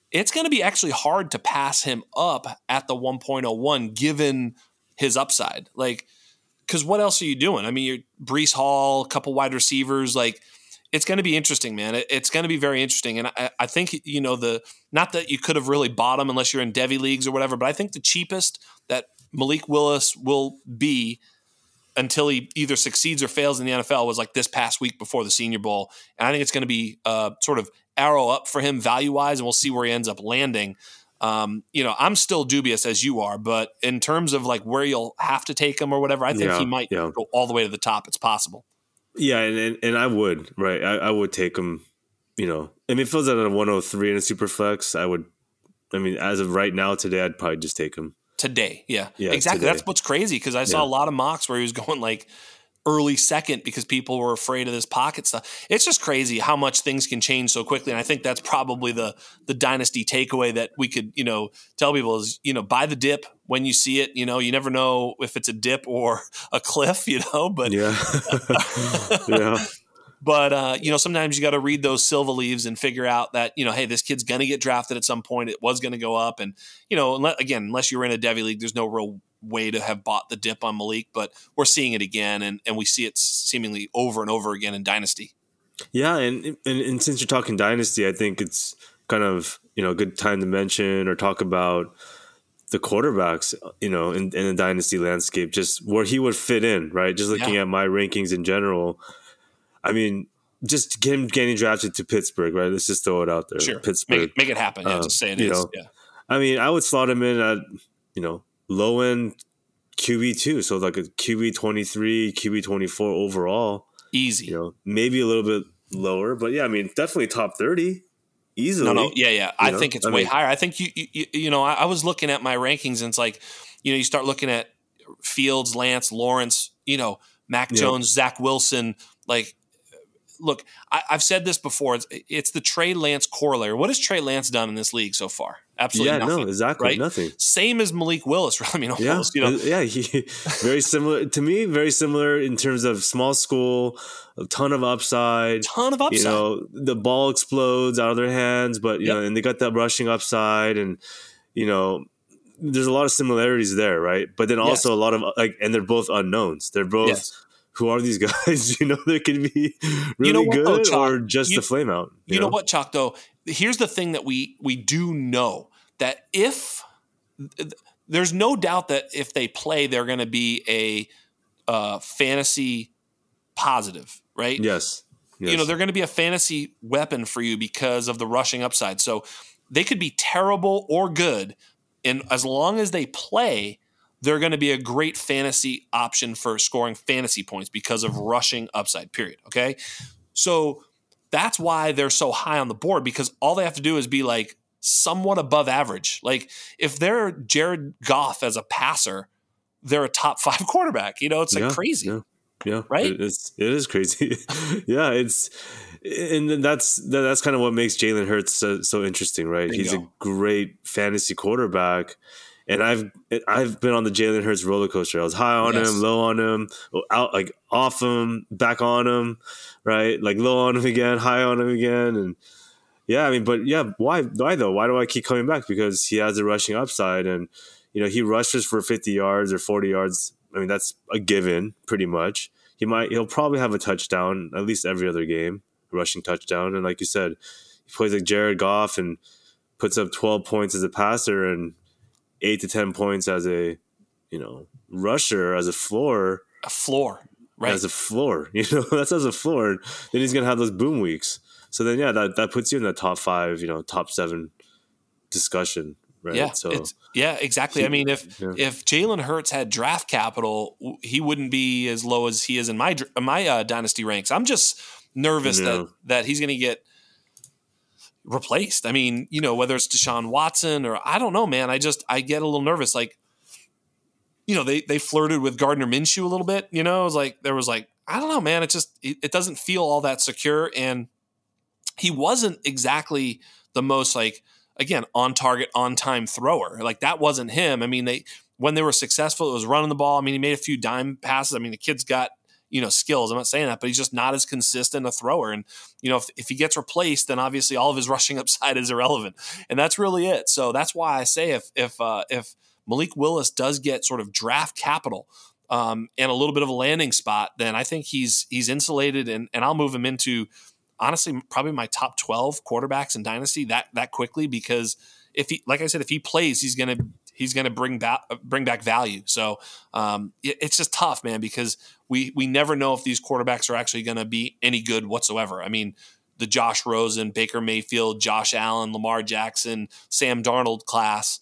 [SPEAKER 1] it's going to be actually hard to pass him up at the 1.01 given his upside. Like, because what else are you doing? I mean, you're Breece Hall, a couple wide receivers, like it's going to be interesting, man. It, it's going to be very interesting, and I, I, think you know the not that you could have really bought him unless you're in Devy leagues or whatever, but I think the cheapest that Malik Willis will be until he either succeeds or fails in the NFL was like this past week before the Senior Bowl, and I think it's going to be uh, sort of arrow up for him value wise, and we'll see where he ends up landing. Um, you know, I'm still dubious as you are, but in terms of like where you'll have to take him or whatever, I think
[SPEAKER 2] Yeah,
[SPEAKER 1] he might
[SPEAKER 2] yeah.
[SPEAKER 1] go all the way to the top. It's possible.
[SPEAKER 2] Yeah, and, and and I would right. I, I would take him. You know, I mean, if it was at a 103 in a super flex, I would. I mean, as of right now, today, I'd probably just take him.
[SPEAKER 1] Today, yeah,
[SPEAKER 2] Yeah,
[SPEAKER 1] exactly.
[SPEAKER 2] today.
[SPEAKER 1] That's what's crazy because I saw
[SPEAKER 2] Yeah.
[SPEAKER 1] a lot of mocks where he was [LAUGHS] going like early second because people were afraid of this pocket stuff. It's just crazy how much things can change so quickly, and I think that's probably the the dynasty takeaway that we could you know tell people is you know buy the dip when you see it. You know, you never know if it's a dip or [LAUGHS] a cliff. You know, but
[SPEAKER 2] Yeah, [LAUGHS] yeah,
[SPEAKER 1] but uh, you know, sometimes you got to read those silver leaves and figure out that you know, hey, this kid's going to get drafted at some point. It was going to go up, and you know, unle- again, unless you're in a Devy league, there's no real way to have bought the dip on Malik. But we're seeing it again, and and we see it seemingly over and over again in Dynasty.
[SPEAKER 2] yeah. And, and and since you're talking dynasty, I think it's kind of you know a good time to mention or talk about the quarterbacks. You know, in, in the dynasty landscape, just where he would fit in, right? Just looking
[SPEAKER 1] Yeah.
[SPEAKER 2] at my rankings in general. I mean, just him getting drafted to Pittsburgh, right? Let's just throw it out there.
[SPEAKER 1] Sure,
[SPEAKER 2] Pittsburgh.
[SPEAKER 1] make it, make it happen. Yeah,
[SPEAKER 2] Uh,
[SPEAKER 1] just say it
[SPEAKER 2] you
[SPEAKER 1] is.
[SPEAKER 2] know,
[SPEAKER 1] yeah,
[SPEAKER 2] I mean, I would slot him in at you know low end QB two, so like a QB twenty three, QB twenty four overall.
[SPEAKER 1] easy.
[SPEAKER 2] You know, maybe a little bit lower, but yeah, I mean, definitely top thirty easily.
[SPEAKER 1] No, no, yeah, yeah. I
[SPEAKER 2] know?
[SPEAKER 1] think it's
[SPEAKER 2] I
[SPEAKER 1] way
[SPEAKER 2] mean-
[SPEAKER 1] higher. I think you, you, you know, I, I was looking at my rankings and it's like, you know, you start looking at Fields, Lance, Lawrence, you know, Mac
[SPEAKER 2] Yeah.
[SPEAKER 1] Jones, Zach Wilson. Like, look, I, I've said this before. It's, it's the Trey Lance corollary. What has Trey Lance done in this league so far? Absolutely
[SPEAKER 2] yeah,
[SPEAKER 1] nothing.
[SPEAKER 2] no, exactly
[SPEAKER 1] right?
[SPEAKER 2] nothing.
[SPEAKER 1] Same as Malik Willis. Right? I mean,
[SPEAKER 2] Yeah.
[SPEAKER 1] You know,
[SPEAKER 2] yeah, he very similar to me. Very similar in terms of small school, a ton of upside.
[SPEAKER 1] ton of upside.
[SPEAKER 2] You know, the ball explodes out of their hands, but you
[SPEAKER 1] Yep.
[SPEAKER 2] know, and they got that rushing upside, and you know, there's a lot of similarities there, right? But then also
[SPEAKER 1] Yes.
[SPEAKER 2] a lot of like, and they're both unknowns. They're both.
[SPEAKER 1] Yes.
[SPEAKER 2] Who are these [LAUGHS] guys? you know, they can be really
[SPEAKER 1] know what, though,
[SPEAKER 2] good or just
[SPEAKER 1] You-
[SPEAKER 2] a flame out.
[SPEAKER 1] you know what, Chalk? Though, here's the thing that we we do know that if there's no doubt that if they play, they're going to be a uh, fantasy positive, right?
[SPEAKER 2] Yes. yes.
[SPEAKER 1] You know, they're going to be a fantasy weapon for you because of the rushing upside. So they could be terrible or good, and as long as they play, they're going to be a great fantasy option for scoring fantasy points because of rushing upside. Period. Okay, so that's why they're so high on the board because all they have to do is be like somewhat above average. Like if they're Jared Goff as a passer, they're a top [LAUGHS] five quarterback. You know, it's like
[SPEAKER 2] Yeah,
[SPEAKER 1] crazy.
[SPEAKER 2] Yeah. Yeah,
[SPEAKER 1] Right?
[SPEAKER 2] It's it is crazy. [LAUGHS] yeah, it's and then that's that's kind of what makes Jalen Hurts so, so interesting, right? He's a great fantasy quarterback, and I've I've been on the Jalen Hurts roller coaster. I was high on
[SPEAKER 1] Yes.
[SPEAKER 2] him, low on him, out like off him, back on him, right? Like low on him again, high on him again, and yeah, I mean, but yeah, why why though? Why do I keep coming back? Because he has a rushing upside, and you know he rushes for fifty yards or forty yards. I mean, that's a given, pretty much. He might, he'll probably have a touchdown at least every other game, a rushing touchdown. And like you said, he plays like Jared Goff and puts up twelve points as a passer and eight to ten points as a, you know, rusher as a floor,
[SPEAKER 1] A floor, right?
[SPEAKER 2] as a floor. [LAUGHS] You know, that's as a floor. Then he's gonna have those boom weeks. So then, yeah, that that puts you in the top five, you know, top seven discussion, right?
[SPEAKER 1] Yeah,
[SPEAKER 2] so
[SPEAKER 1] it's, yeah, exactly. I mean, if
[SPEAKER 2] Yeah.
[SPEAKER 1] if Jalen Hurts had draft capital, he wouldn't be as low as he is in my my uh, dynasty ranks. I'm just nervous
[SPEAKER 2] Yeah.
[SPEAKER 1] that that he's going to get replaced. I mean, you know, whether it's Deshaun Watson or I don't know, man. I just I get a little nervous. Like, you know, they they flirted with Gardner Minshew a little bit. You know, it was like there was like I don't know, man. It just it, it doesn't feel all that secure, and he wasn't exactly the most like again on target on time thrower. Like that wasn't him. I mean they when they were successful it was running the ball. I mean he made a few dime passes. I mean the kid's got you know skills. I'm not saying that but he's just not as consistent a thrower. And you know if, if he gets replaced then obviously all of his [LAUGHS] rushing upside is irrelevant. And that's really it. So that's why i say if if uh, if malik willis does get sort of draft capital um, and a little bit of a landing spot then i think he's he's insulated and, and i'll move him into honestly probably my top 12 quarterbacks in dynasty that that quickly because if he like I said if he plays he's to he's to bring back bring back value. So um, it, it's just tough, man, because we we never know if these quarterbacks are actually to be any good whatsoever. I mean, the Josh Rosen, Baker Mayfield, Josh Allen, Lamar Jackson, Sam Darnold class.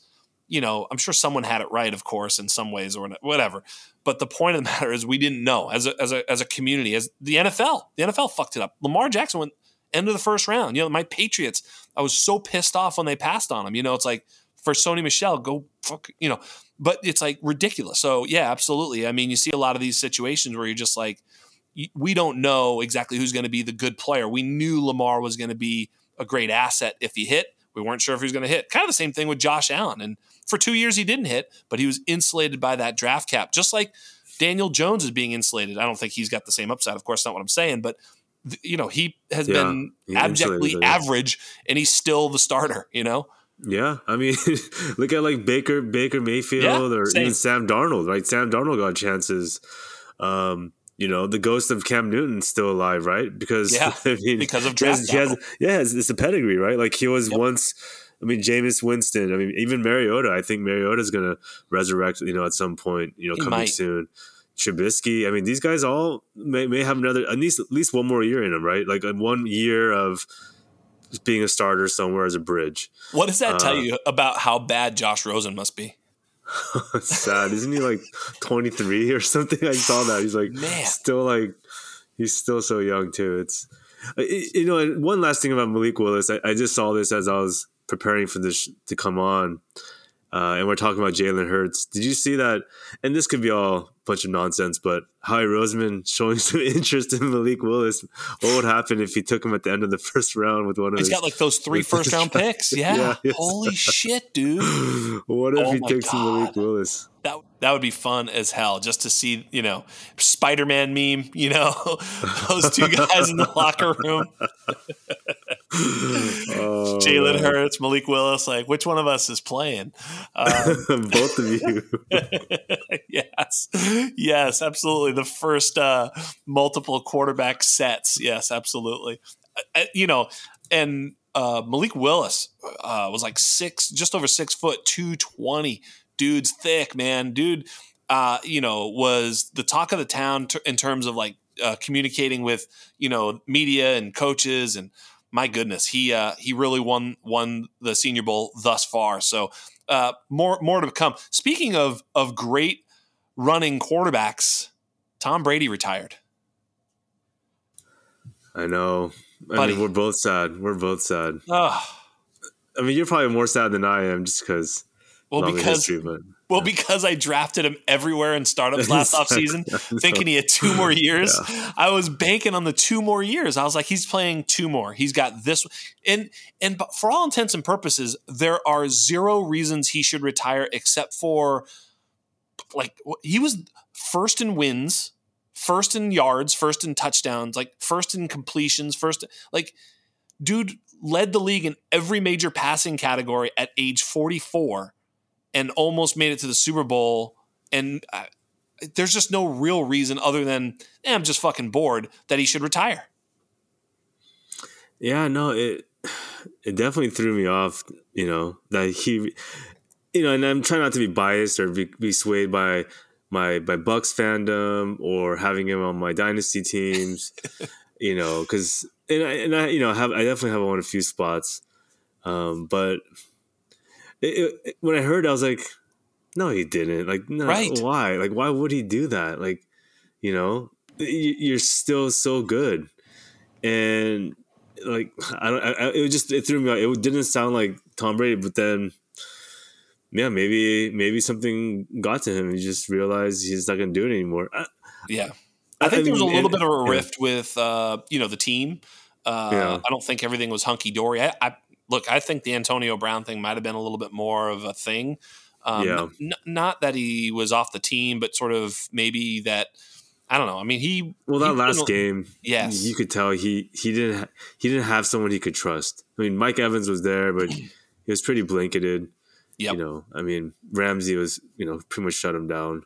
[SPEAKER 1] You know, I'm sure someone had it right, of course, in some ways or whatever. But the point of the [LAUGHS] matter is, we didn't know as a, as a, as a community, as the NFL. The NFL fucked it up. Lamar Jackson went end of the first round. You know, my Patriots, I was so pissed off when they passed on him. You know, it's like for Sony Michel, go fuck, you know, but it's like ridiculous. So yeah, absolutely. I mean, you see a lot of these situations where you're just like, we don't know exactly who's going to be the good player. We knew Lamar was going to be a great asset if he hit. We weren't sure if he was going to hit. Kind of the same thing with Josh Allen. And for two years, he didn't hit, but he was insulated by that draft cap, just like Daniel Jones is being insulated. I don't think he's got the same upside. Of course, not what I'm saying, but you know, he has yeah, been abjectly average, and he's still the starter. You know.
[SPEAKER 2] Yeah, I mean, [LAUGHS] look at like Baker Baker Mayfield yeah, or same. even Sam Darnold. Right, Sam Darnold got chances. Um, you know, the ghost of Cam Newton's still alive, right? Because
[SPEAKER 1] yeah, [LAUGHS] I mean, because of draft
[SPEAKER 2] he has, he has, yeah, it's, it's, a pedigree, right? Like he was yep. once. I mean, Jameis Winston. I mean, even Mariota. I think Mariota is going to resurrect. You know, at some point. You know, he coming might. soon. Trubisky. I mean, these guys all may, may have another at least at least one more year in them, right? Like one year of being a starter somewhere as a bridge.
[SPEAKER 1] What does that uh, tell you about how bad Josh Rosen must be? [LAUGHS]
[SPEAKER 2] sad, isn't he? Like twenty three or something. I saw that. He's like Man. still like he's still so young too. It's you know. One last thing about Malik Willis, I, I just saw this as I was preparing for this to come on. Uh, and we're talking about Jalen Hurts. Did you see that? And this could be all a bunch of nonsense, but Howie Roseman showing [LAUGHS] some interest in Malik Willis. What would happen if he took him at the end of the first round with one of
[SPEAKER 1] He's his, got like those three [LAUGHS] first round picks. [LAUGHS] Yeah. yeah Holy shit, dude.
[SPEAKER 2] what if oh he takes Malik Willis?
[SPEAKER 1] That that would be fun as hell just to see, you know, Spider Man meme, you know, [LAUGHS] those two guys in the locker room. oh, Jalen Hurts, Malik Willis, like which one of us is playing? [LAUGHS]
[SPEAKER 2] Um, Both of you. [LAUGHS]
[SPEAKER 1] yes, yes, absolutely. The first uh, multiple quarterback sets. Yes, absolutely. Uh, you know, and uh, Malik Willis uh, was like six, just over six foot, two twenty. Dude's thick, man. Dude, uh, you know, was the talk of the town t- in terms of like uh, communicating with you know media and coaches and my goodness, he uh, he really won won the Senior Bowl thus far. So uh, more more to come. Speaking of of great running quarterbacks, Tom Brady retired.
[SPEAKER 2] I know. I Buddy. mean, we're both sad. We're both sad. I mean, you're probably more sad than I am, just because.
[SPEAKER 1] Well, because well, yeah. because I drafted him everywhere in startups [LAUGHS] last offseason, thinking he had two more [LAUGHS] years. Yeah. I was banking on the two more years. I was like, he's playing two more. He's got this, and and for all intents and purposes, there are zero reasons he should retire except for like he was first in wins, first in yards, first in touchdowns, like first in completions, first like dude led the league in every major passing category at age 44 and almost made it to the Super Bowl. And uh, there's just no real reason other than eh, I'm just fucking bored that he should retire.
[SPEAKER 2] Yeah, no, it it definitely threw me off. You know that he, you know, and I'm trying not to be biased or be, be swayed by my by Bucks fandom or having him on my dynasty teams. [LAUGHS] you know, because and I and I you know have I definitely have him on a few spots, um, but it, it, when I heard, I was like, no, he didn't. Like, no, right. why? Like, why would he do that? Like, you know, you're still so good, and like, I don't. I, it just it threw me. Out. It didn't sound like Tom Brady, but then, yeah, maybe maybe something got to him. He just realized he's not going to do it anymore. I,
[SPEAKER 1] yeah, I think I there was a little bit of a rift yeah. with uh, you know the team. Uh, yeah. I don't think everything was hunky dory. I, I, look, I think the Antonio Brown thing might have been a little bit more of a thing. Um, yeah. N- not that he was off the team, but sort of maybe that I don't know. I mean, he
[SPEAKER 2] well that he, last game,
[SPEAKER 1] yes,
[SPEAKER 2] you could tell he he didn't ha- he didn't have someone he could trust. I mean, Mike Evans was there, but he was pretty blanketed. Yeah, You know, I mean, Ramsey was you know pretty much shut him down,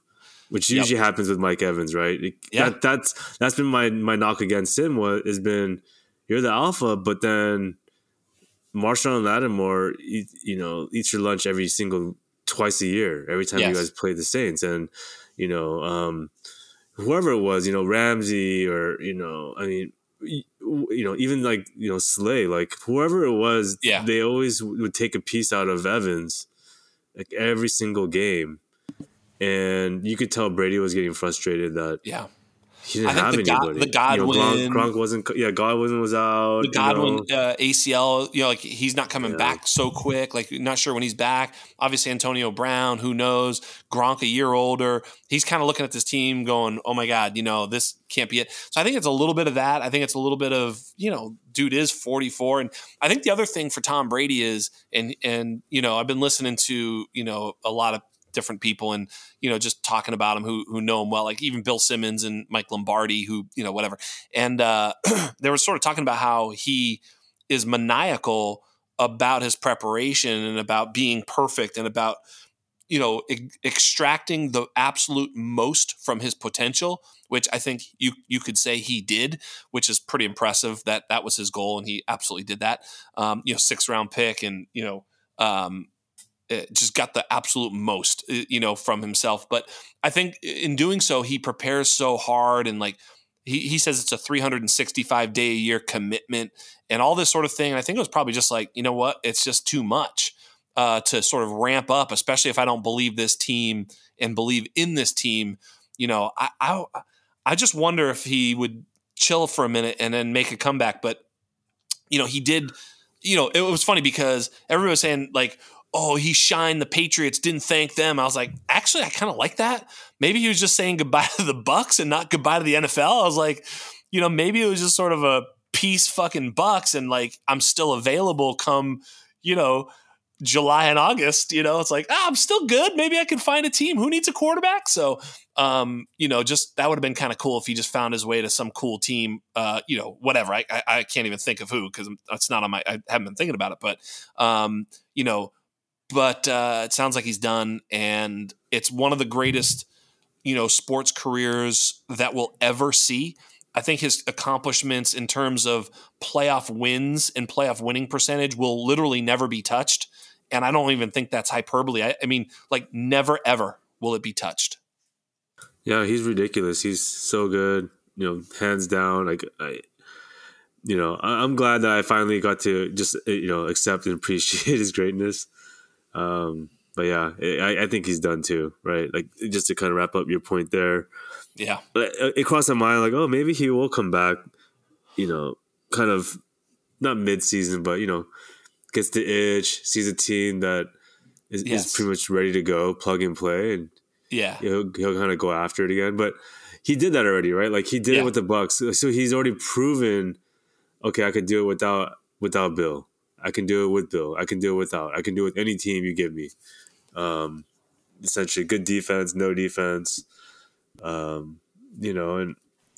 [SPEAKER 2] which usually yep. happens with Mike Evans, right? Yeah, that, that's that's been my my knock against him. What has been you're the alpha, but then Marshon Lattimore, eat, you know, eats your lunch every single twice a year every time yes. you guys play the Saints, and you know, um, whoever it was, you know, Ramsey or you know, I mean, you know, even like you know Slay, like whoever it was,
[SPEAKER 1] yeah.
[SPEAKER 2] they always would take a piece out of Evans, like every single game, and you could tell Brady was getting frustrated that
[SPEAKER 1] yeah
[SPEAKER 2] he didn't have the anybody.
[SPEAKER 1] the Godwin,
[SPEAKER 2] you know, Gronk, Gronk, wasn't. Yeah, Godwin was out.
[SPEAKER 1] The Godwin you know. uh, ACL, you know, like he's not coming yeah. back so quick. Like not sure when he's back. Obviously, Antonio Brown. Who knows? Gronk a year older. He's kind of looking at this team, going, "Oh my God, you know, this can't be it." So I think it's a little bit of that. I think it's a little bit of you know, dude is forty four, and I think the other thing for Tom Brady is, and and you know, I've been listening to you know a lot of different people and you know just talking about him who who know him well like even Bill Simmons and Mike Lombardi who you know whatever. And uh, [CLEARS THROAT] they were sort of talking about how he is maniacal about his preparation and about being perfect and about you know e- extracting the absolute most from his potential which I think you you could say he did which is pretty impressive that that was his goal and he absolutely did that. Um, you know six round pick and you know um, just got the absolute most, uh, you know, from himself. But I think in doing so, he prepares so hard and like he, he says it's a 365 day a year commitment and all this sort of thing. And I think it was probably just like, you know what, it's just too much uh, to sort of ramp up, especially if I don't believe this team and believe in this team. You know, I, I, I just wonder if he would chill for a minute and then make a comeback. But, you know, he did, you know, it was funny because everyone was saying like, oh, he shined the Patriots, didn't thank them. I was like, actually, I kind of like that. Maybe he was just saying goodbye [LAUGHS] to the Bucks and not goodbye to the NFL. I was like, you know, maybe it was just sort of a peace fucking Bucks and like I'm still available come, you know, July and August, you know, it's like, ah, I'm still good. Maybe I can find a team. Who needs a quarterback? So, um, you know, just that would have been kind of cool if he just found his way to some cool team, uh, you know, whatever. I, I, I can't even think of who because it's not on my, I haven't been thinking about it, but, um, you know, but uh, it sounds like he's done, and it's one of the greatest, you know, sports careers that we'll ever see. I think his accomplishments in terms of playoff wins and playoff winning percentage will literally never be touched. And I don't even think that's hyperbole. I, I mean, like, never ever will it be touched.
[SPEAKER 2] Yeah, he's ridiculous. He's so good. You know, hands down. Like, I, you know, I'm glad that I finally got to just you know accept and appreciate [LAUGHS] his greatness. Um, but yeah, I, I, think he's done too, right? Like just to kind of wrap up your point there.
[SPEAKER 1] Yeah,
[SPEAKER 2] it crossed my mind like, oh, maybe he will come back. You know, kind of not mid-season, but you know, gets the itch, sees a team that is, yes. is pretty much ready to go, plug and play, and
[SPEAKER 1] yeah,
[SPEAKER 2] he'll, he'll kind of go after it again. But he did that already, right? Like he did yeah. it with the Bucks, so he's already proven. Okay, I could do it without without Bill. I can do it with Bill. I can do it without. I can do it with any team you give me. Um, essentially, good defense, no defense. Um, you know, and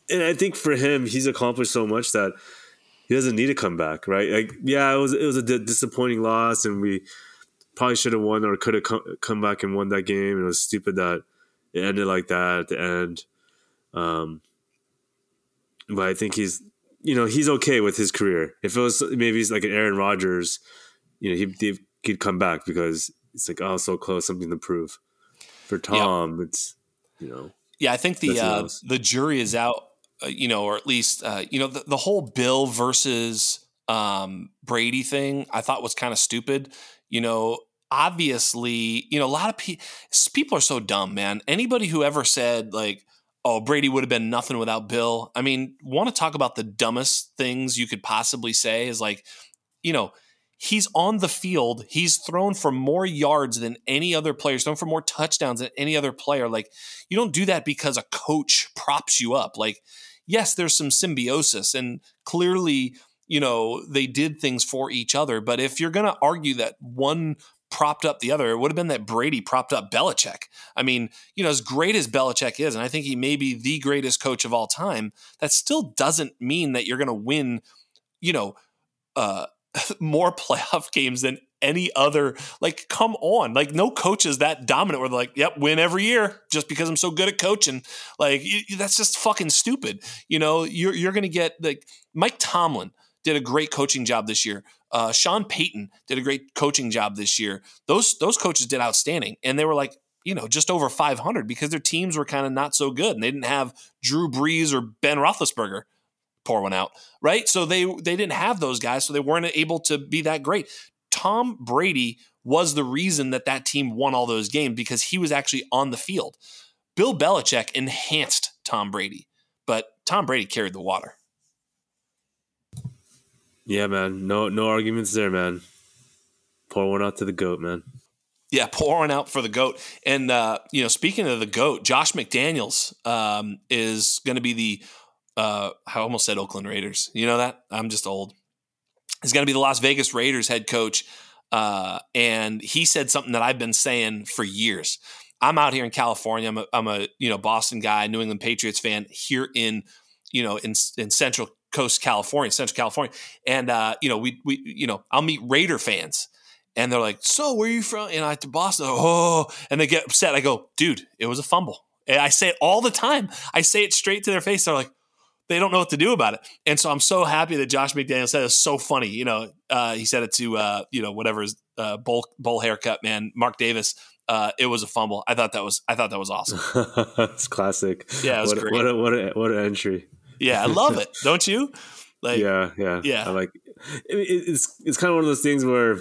[SPEAKER 2] and I think for him, he's accomplished so much that he doesn't need to come back, right? Like, yeah, it was it was a disappointing loss, and we probably should have won or could have come, come back and won that game. It was stupid that it ended like that at the end. Um, but I think he's you know, he's okay with his career. If it was maybe he's like an Aaron Rodgers, you know, he he'd come back because it's like oh, so close, something to prove. For Tom, it's you know,
[SPEAKER 1] yeah, I think the uh, the jury is out. Uh, you know, or at least uh, you know the, the whole Bill versus um, Brady thing. I thought was kind of stupid. You know, obviously, you know, a lot of pe- people are so dumb, man. Anybody who ever said like oh, Brady would have been nothing without Bill. I mean, want to talk about the dumbest things you could possibly say is like, you know, he's on the field. He's thrown for more yards than any other player. He's thrown for more touchdowns than any other player. Like, you don't do that because a coach props you up. Like, yes, there's some symbiosis, and clearly, you know, they did things for each other. But if you're going to argue that one propped up the other. It would have been that Brady propped up Belichick. I mean, you know, as great as Belichick is, and I think he may be the greatest coach of all time, that still doesn't mean that you're going to win, you know, uh, [LAUGHS] more playoff [LAUGHS] games than any other. Like, come on. Like, no coach is that dominant where they're like, yep, win every year just because I'm so good at coaching. Like, you, that's just fucking stupid. You know, you're, you're going to get like Mike Tomlin did a great coaching job this year. Uh, Sean Payton did a great coaching job this year. Those those coaches did outstanding, and they were like you know just over 500 because their teams were kind of not so good, and they didn't have Drew Brees or Ben Roethlisberger. Pour one out, right? So they they didn't have those guys, so they weren't able to be that great. Tom Brady was the reason that that team won all those games because he was actually on the field. Bill Belichick enhanced Tom Brady, but Tom Brady carried the water.
[SPEAKER 2] Yeah, man. No, no arguments there, man. Pour one out to the goat, man.
[SPEAKER 1] Yeah, pouring out for the goat. And uh, you know, speaking of the goat, Josh McDaniels um, is going to be the. Uh, I almost said Oakland Raiders. You know that I'm just old. He's going to be the Las Vegas Raiders head coach, uh, and he said something that I've been saying for years. I'm out here in California. I'm a, I'm a you know Boston guy, New England Patriots fan here in you know in in Central Coast California, Central California, and uh, you know we we you know I'll meet Raider fans, and they're like, "So where are you from?" And I to Boston. Oh, and they get upset. I go, "Dude, it was a fumble." And I say it all the time. I say it straight to their face. They're like, they don't know what to do about it. And so I'm so happy that Josh McDaniel said it's so funny. You know, uh, he said it to uh, you know whatever his uh, bowl bowl haircut man, Mark Davis uh, it was a fumble. I thought that was I thought that was awesome. [LAUGHS]
[SPEAKER 2] it's classic.
[SPEAKER 1] Yeah, it was
[SPEAKER 2] what,
[SPEAKER 1] great.
[SPEAKER 2] What a, what a, what an entry.
[SPEAKER 1] Yeah, I love it. [LAUGHS] Don't you?
[SPEAKER 2] Like, yeah, yeah,
[SPEAKER 1] yeah.
[SPEAKER 2] I like it, it's it's kind of one of those things where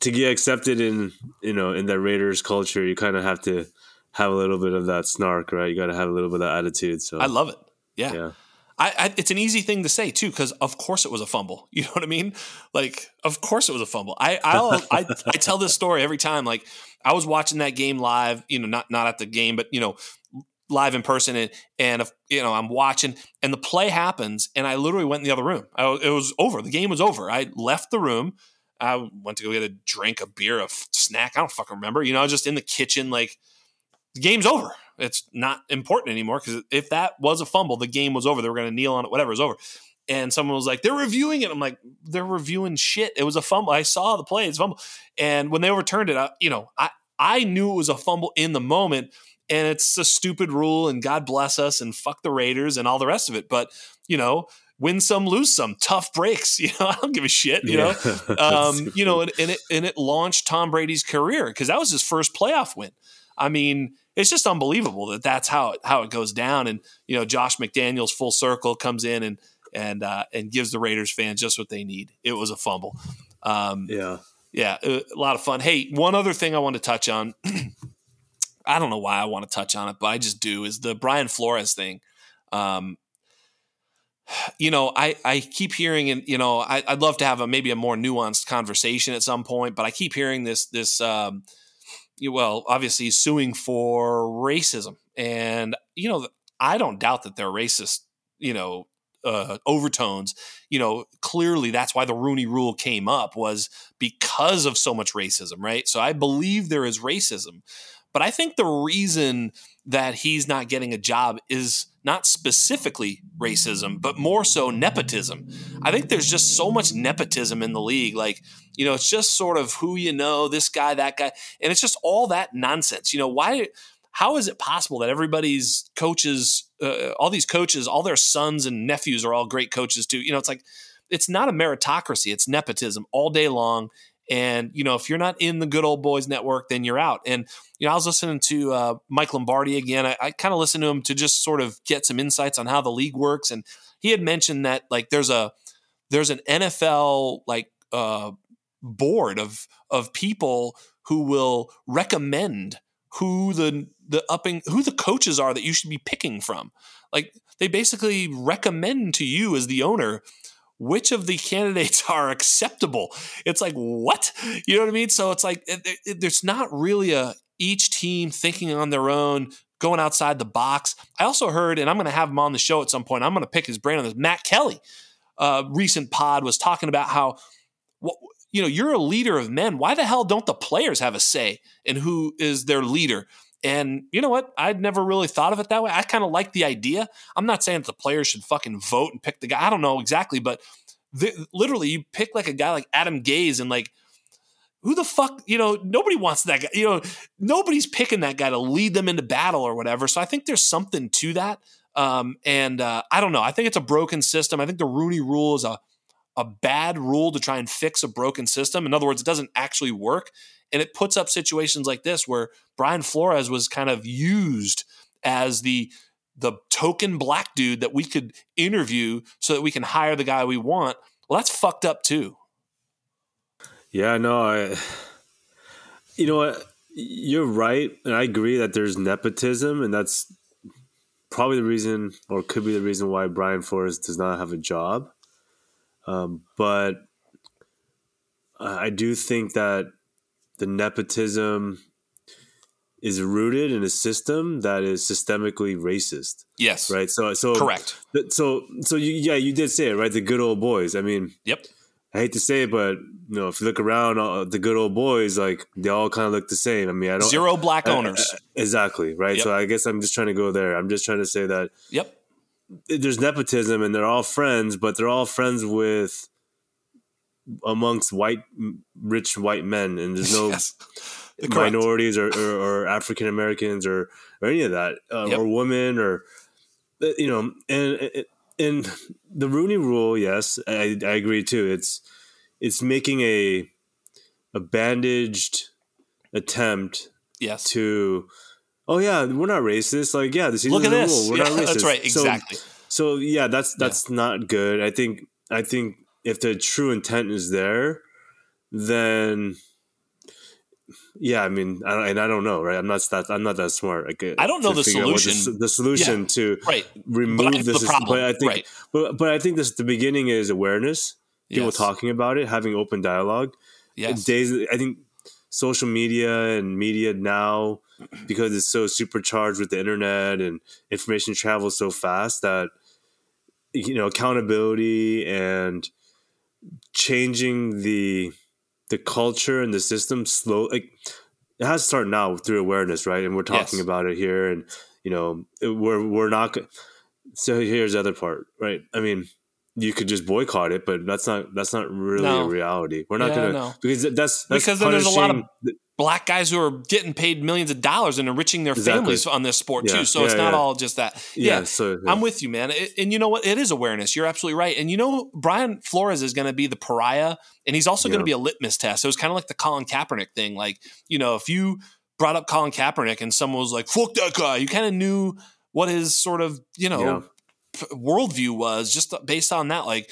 [SPEAKER 2] to get accepted in you know in that Raiders culture, you kind of have to have a little bit of that snark, right? You got to have a little bit of that attitude. So
[SPEAKER 1] I love it. Yeah.
[SPEAKER 2] yeah.
[SPEAKER 1] I, I, it's an easy thing to say too, because of course it was a fumble. [LAUGHS] You know what I mean? Like, of course it was a fumble. I I'll, I I tell this story every time. Like, I was watching that game live. You know, not not at the game, but you know, live in person, and and you know, I'm watching, and the play happens, and I literally went in the other room. I, it was over. The game was over. I left the room. I went to go get a drink, a beer, a snack. I don't fucking remember. You know, I was just in the kitchen, like the game's over. It's not important anymore because if that was a fumble, the game was over. They were going to kneel on it, whatever, was over. And someone was like, they're reviewing it. I'm like, they're reviewing shit. It was a fumble. I saw the play. It's fumble. And when they overturned it, I, you know, I, I knew it was a fumble in the moment. And it's a stupid rule. And God bless us and fuck the Raiders and all the rest of it. But, you know, win some, lose some, tough breaks. [LAUGHS] You know, I don't give a shit. You yeah. [LAUGHS] know, um, you know, and, and, it and it launched Tom Brady's career because that was his first playoff win. I mean, it's just unbelievable that that's how it, how it goes down. And you know, Josh McDaniels full circle comes in and and uh, and gives the Raiders fans just what they need. It was a fumble.
[SPEAKER 2] Um, yeah,
[SPEAKER 1] yeah, a lot of fun. Hey, one other thing I want to touch on. [CLEARS THROAT] I don't know why I want to touch on it, but I just do. Is the Brian Flores thing? Um, you know, I, I keep hearing, and you know, I, would love to have a maybe a more nuanced conversation at some point, but I keep hearing this this um, well, obviously suing for racism, and you know, I don't doubt that they're racist. You know, uh, overtones. You know, clearly that's why the Rooney Rule came up was because of so much racism, right? So I believe there is racism, but I think the reason that he's not getting a job is not specifically racism, but more so nepotism. I think there's just so much nepotism in the league. Like, you know, it's just sort of who you know, this guy, that guy, and it's just all that nonsense. You know, why? How is it possible that everybody's coaches, uh, all these coaches, all their sons and nephews are all great coaches too? You know, it's like it's not a meritocracy; it's nepotism all day long. And you know, if you're not in the good old boys network, then you're out. And you know, I was listening to uh, Mike Lombardi again. I, I kind of listened to him to just sort of get some insights on how the league works. And he had mentioned that like there's a there's an NFL like uh, board of of people who will recommend who the the upping who the coaches are that you should be picking from. Like they basically recommend to you as the owner which of the candidates [LAUGHS] are acceptable. It's like what you know what I mean. So it's like it, it, there's not really a each team thinking on their own, going outside the box. I also heard, and I'm going to have him on the show at some point. I'm going to pick his brain on this. Matt Kelly, uh, recent pod was talking about how. What, you know, you're a leader of men. Why the hell don't the players have a say in who is their leader? And you know what? I'd never really thought of it that way. I kind of like the idea. I'm not saying that the players should fucking vote and pick the guy. I don't know exactly, but the, literally, you pick like a guy like Adam Gase and like who the fuck, you know, nobody wants that guy. You know, nobody's picking that guy to lead them into battle or whatever. So I think there's something to that. Um, and uh, I don't know. I think it's a broken system. I think the Rooney Rule is a a bad rule to try and fix a broken system. In other words, it doesn't actually work. And it puts up situations like this where Brian Flores was kind of used as the the token black dude that we could interview so that we can hire the guy we want. Well, that's fucked up too.
[SPEAKER 2] Yeah, no, I you know what? You're right, and I agree that there's nepotism, and that's probably the reason, or could be the reason why Brian Flores does not have a job. Um, but I do think that the nepotism is rooted in a system that is systemically racist.
[SPEAKER 1] Yes.
[SPEAKER 2] Right. So so
[SPEAKER 1] correct.
[SPEAKER 2] So so you yeah you did say it right. The good old boys. I mean.
[SPEAKER 1] Yep.
[SPEAKER 2] I hate to say it, but you know, if you look around, uh, the good old boys, like they all kind of look the same. I mean, I don't
[SPEAKER 1] zero black owners.
[SPEAKER 2] exactly right. Yep. So I guess I'm just trying to go there. I'm just trying to say that.
[SPEAKER 1] Yep.
[SPEAKER 2] There's nepotism, and they're all friends, but they're all friends with amongst white, rich white men, and there's no [LAUGHS] yes. minorities or, or, or African Americans or or any of that, uh, yep. or women, or uh, you know, and and the Rooney Rule, yes, I, I agree too. It's it's making a a bandaged attempt,
[SPEAKER 1] yes,
[SPEAKER 2] to oh yeah, we're not racist. Like yeah, this
[SPEAKER 1] look at this.
[SPEAKER 2] Rule. We're
[SPEAKER 1] yeah,
[SPEAKER 2] not racist.
[SPEAKER 1] That's right, exactly.
[SPEAKER 2] So, so yeah, that's that's yeah. not good. I think I think if the true intent is there, then yeah, I mean, I, and I don't know, right? I'm not that I'm not that smart. Like,
[SPEAKER 1] I don't know the solution.
[SPEAKER 2] The, the, solution
[SPEAKER 1] yeah,
[SPEAKER 2] to
[SPEAKER 1] right.
[SPEAKER 2] remove
[SPEAKER 1] but
[SPEAKER 2] this.
[SPEAKER 1] Problem.
[SPEAKER 2] But I think,
[SPEAKER 1] right.
[SPEAKER 2] but but I think this the beginning is awareness. People
[SPEAKER 1] yes.
[SPEAKER 2] talking about it, having open dialogue.
[SPEAKER 1] Yes.
[SPEAKER 2] Days. I think social media and media now, because it's so supercharged with the internet and information travels so fast that you know accountability and changing the the culture and the system slow like it has to start now through awareness right and we're talking
[SPEAKER 1] yes.
[SPEAKER 2] about it here and you know we're we're not so here's the other part right i mean you could just boycott it but that's not that's not really
[SPEAKER 1] no.
[SPEAKER 2] a reality we're not
[SPEAKER 1] yeah,
[SPEAKER 2] gonna
[SPEAKER 1] no.
[SPEAKER 2] because that's, that's
[SPEAKER 1] because then there's a lot of black guys who are getting paid millions of dollars and enriching their
[SPEAKER 2] Exactly.
[SPEAKER 1] families on this sport
[SPEAKER 2] Yeah,
[SPEAKER 1] too. So
[SPEAKER 2] yeah,
[SPEAKER 1] it's not
[SPEAKER 2] yeah.
[SPEAKER 1] all just that.
[SPEAKER 2] yeah, so.
[SPEAKER 1] I'm with you, man. It- and you know what? It is awareness. You're absolutely right. And you know, Brian Flores is going to be the pariah, and he's also going to be a litmus test. So it's kind of like the Colin Kaepernick thing. Like, you know, if you brought up Colin Kaepernick and someone was like, "Fuck that guy," you kind of knew what his sort of, you know. Worldview was just based on that, like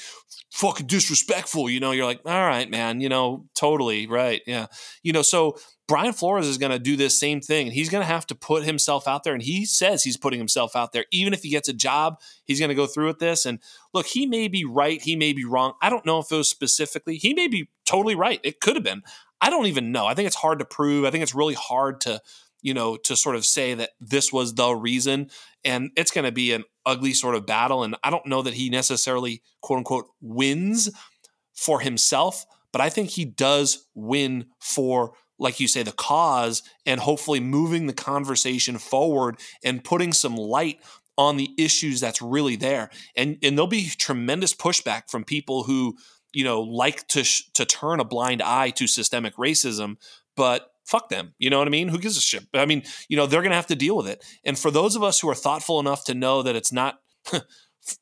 [SPEAKER 1] fucking disrespectful. You know, you're like, all right, man. You know, totally right. Yeah. You know, so Brian Flores is going to do this same thing, and he's going to have to put himself out there. And he says he's putting himself out there, even if he gets a job, he's going to go through with this. And look, he may be right, he may be wrong. I don't know if it was specifically. He may be totally right. It could have been. I don't even know. I think it's hard to prove. I think it's really hard to, you know, to sort of say that this was the reason. And it's going to be an ugly sort of battle. And I don't know that he necessarily, quote unquote, wins for himself, but I think he does win for, like you say, the cause and hopefully moving the conversation forward and putting some light on the issues that's really there. And and there'll be tremendous pushback from people who, you know, like to sh- to turn a blind eye to systemic racism, but fuck them. You know what I mean? Who gives a shit? I mean, you know, they're going to have to deal with it. And for those of us who are thoughtful enough to know that it's not [LAUGHS]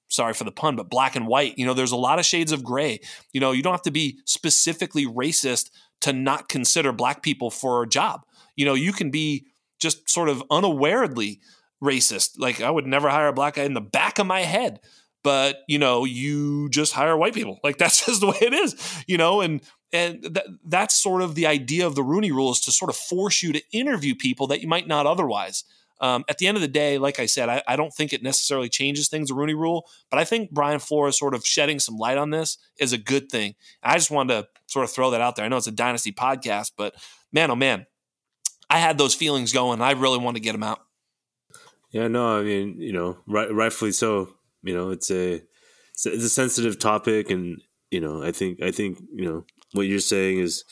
[SPEAKER 1] sorry for the pun, but black and white. You know, there's a lot of shades of gray. You know, you don't have to be specifically racist to not consider black people for a job. You know, you can be just sort of unawarely racist. Like I would never hire a black guy in the back of my head. But you know, you just hire white people. Like [LAUGHS] that's just the way it is. You know, and and th- that's sort of the idea of the Rooney Rule is to sort of force you to interview people that you might not otherwise. Um, at the end of the day, like I said, I, I don't think it necessarily changes things, the Rooney Rule, but I think Brian Flores sort of shedding some light on this is a good thing. I just wanted to sort of throw that out there. I know it's a Dynasty podcast, but man, oh man, I had those feelings going. I really want to get them out.
[SPEAKER 2] Yeah, no, I mean, you know, right, rightfully so. You know, it's a, it's a sensitive topic, and you know, I think I think you know what you're saying is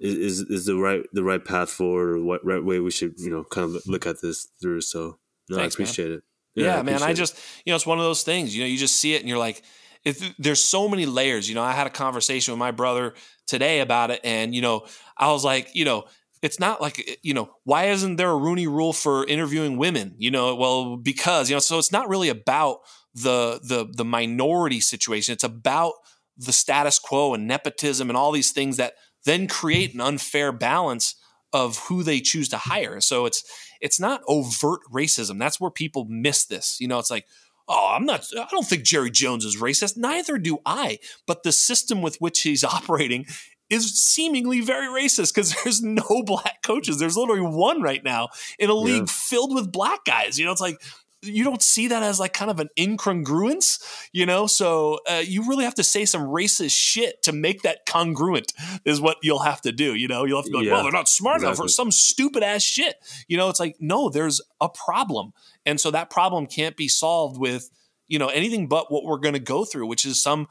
[SPEAKER 2] is is the right the right path forward, or what right way we should you know kind of look at this through. So, no,
[SPEAKER 1] Thanks,
[SPEAKER 2] I appreciate it.
[SPEAKER 1] Yeah,
[SPEAKER 2] I
[SPEAKER 1] man. I just, you know, it's one of those things. You know, you just see it and you're like, if there's so many layers. You know, I had a conversation with my brother today about it, and you know, I was like, you know, it's not like eh, you know, why isn't there a Rooney Rule for interviewing women? You know, well, because you know, so it's not really about the the the minority situation. It's about the status quo and nepotism and all these things that then create an unfair balance of who they choose to hire. So it's it's not overt racism. That's where people miss this. You know, it's like, oh, I'm not I don't think Jerry Jones is racist. Neither do I. But the system with which he's [LAUGHS] operating is seemingly very racist because [LAUGHS] there's no black coaches. There's literally one right now in a league filled with black guys. You know, it's like you don't see that as like kind of an incongruence, you know? So uh, you really have to say some racist shit to make that congruent, is what you'll have to do. You know, you'll have to be like, yeah, well, they're not smart exactly. enough or some stupid ass shit. You know, it's like, no, there's a problem. And so that problem can't be solved with, you know, anything but what we're going to go through, which is some,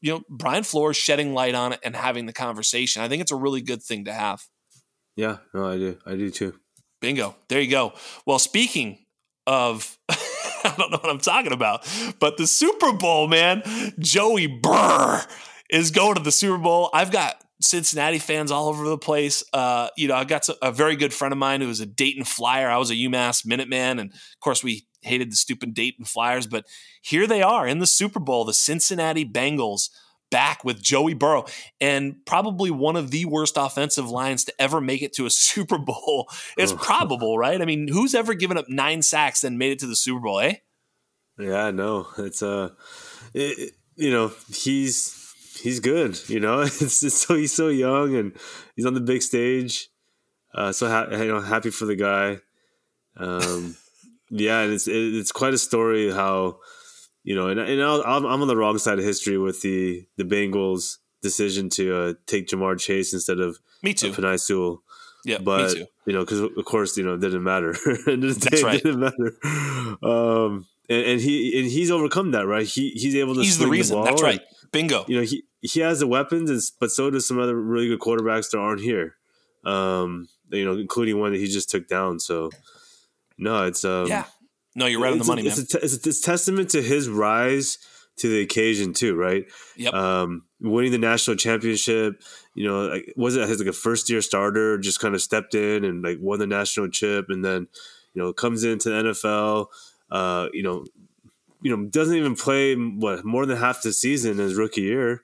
[SPEAKER 1] you know, Brian Flores shedding light on it and having the conversation. I think it's a really good thing to have.
[SPEAKER 2] Yeah, no, I do. I do too.
[SPEAKER 1] Bingo. There you go. Well, speaking of [LAUGHS] I don't know what I'm talking about, but the Super Bowl, man, Joey Burr is going to the Super Bowl. I've got Cincinnati fans all over the place. Uh, you know, I've got a very good friend of mine who was a Dayton Flyer. I was a UMass Minuteman, and of course, we hated the stupid Dayton Flyers. But here they are in the Super Bowl, the Cincinnati Bengals back with Joey Burrow and probably one of the worst offensive lines to ever make it to a [LAUGHS] Super Bowl. It's probable, right? I mean, who's ever given up nine sacks and made it to the Super Bowl, eh?
[SPEAKER 2] Yeah, no, it's uh, it, you know, he's he's good. You know, [LAUGHS] it's, it's, so he's so young and he's on the big stage. Uh, so ha- you know, happy for the guy. Um, [LAUGHS] yeah, and it's it, it's quite a story how you know, and, and I'm, I'm on the wrong side of history with the the Bengals decision to uh, take Ja'Marr Chase instead of
[SPEAKER 1] me too,
[SPEAKER 2] uh, Penei Sewell.
[SPEAKER 1] Yeah,
[SPEAKER 2] but you know, because of course, you know, it didn't matter. [LAUGHS] it
[SPEAKER 1] That's right.
[SPEAKER 2] didn't matter. Um, and, and, he and he's overcome that, right? He he's able to.
[SPEAKER 1] He's the reason.
[SPEAKER 2] The
[SPEAKER 1] That's right. Bingo.
[SPEAKER 2] You know, he he has the weapons, and, but so does some other really good quarterbacks that aren't here. Um, you know, including one that he just took down. So, no, it's um,
[SPEAKER 1] yeah. No, you're right on the money,
[SPEAKER 2] a,
[SPEAKER 1] man.
[SPEAKER 2] It's a, it's, a, it's testament to his rise to the occasion too, right?
[SPEAKER 1] Yep.
[SPEAKER 2] Um, winning the national championship, you know, like, was it his like a first year starter? Just kind of stepped in and like won the national chip, and then you know comes into the NFL. Uh, you know, you know doesn't even play what more than half the season his rookie year.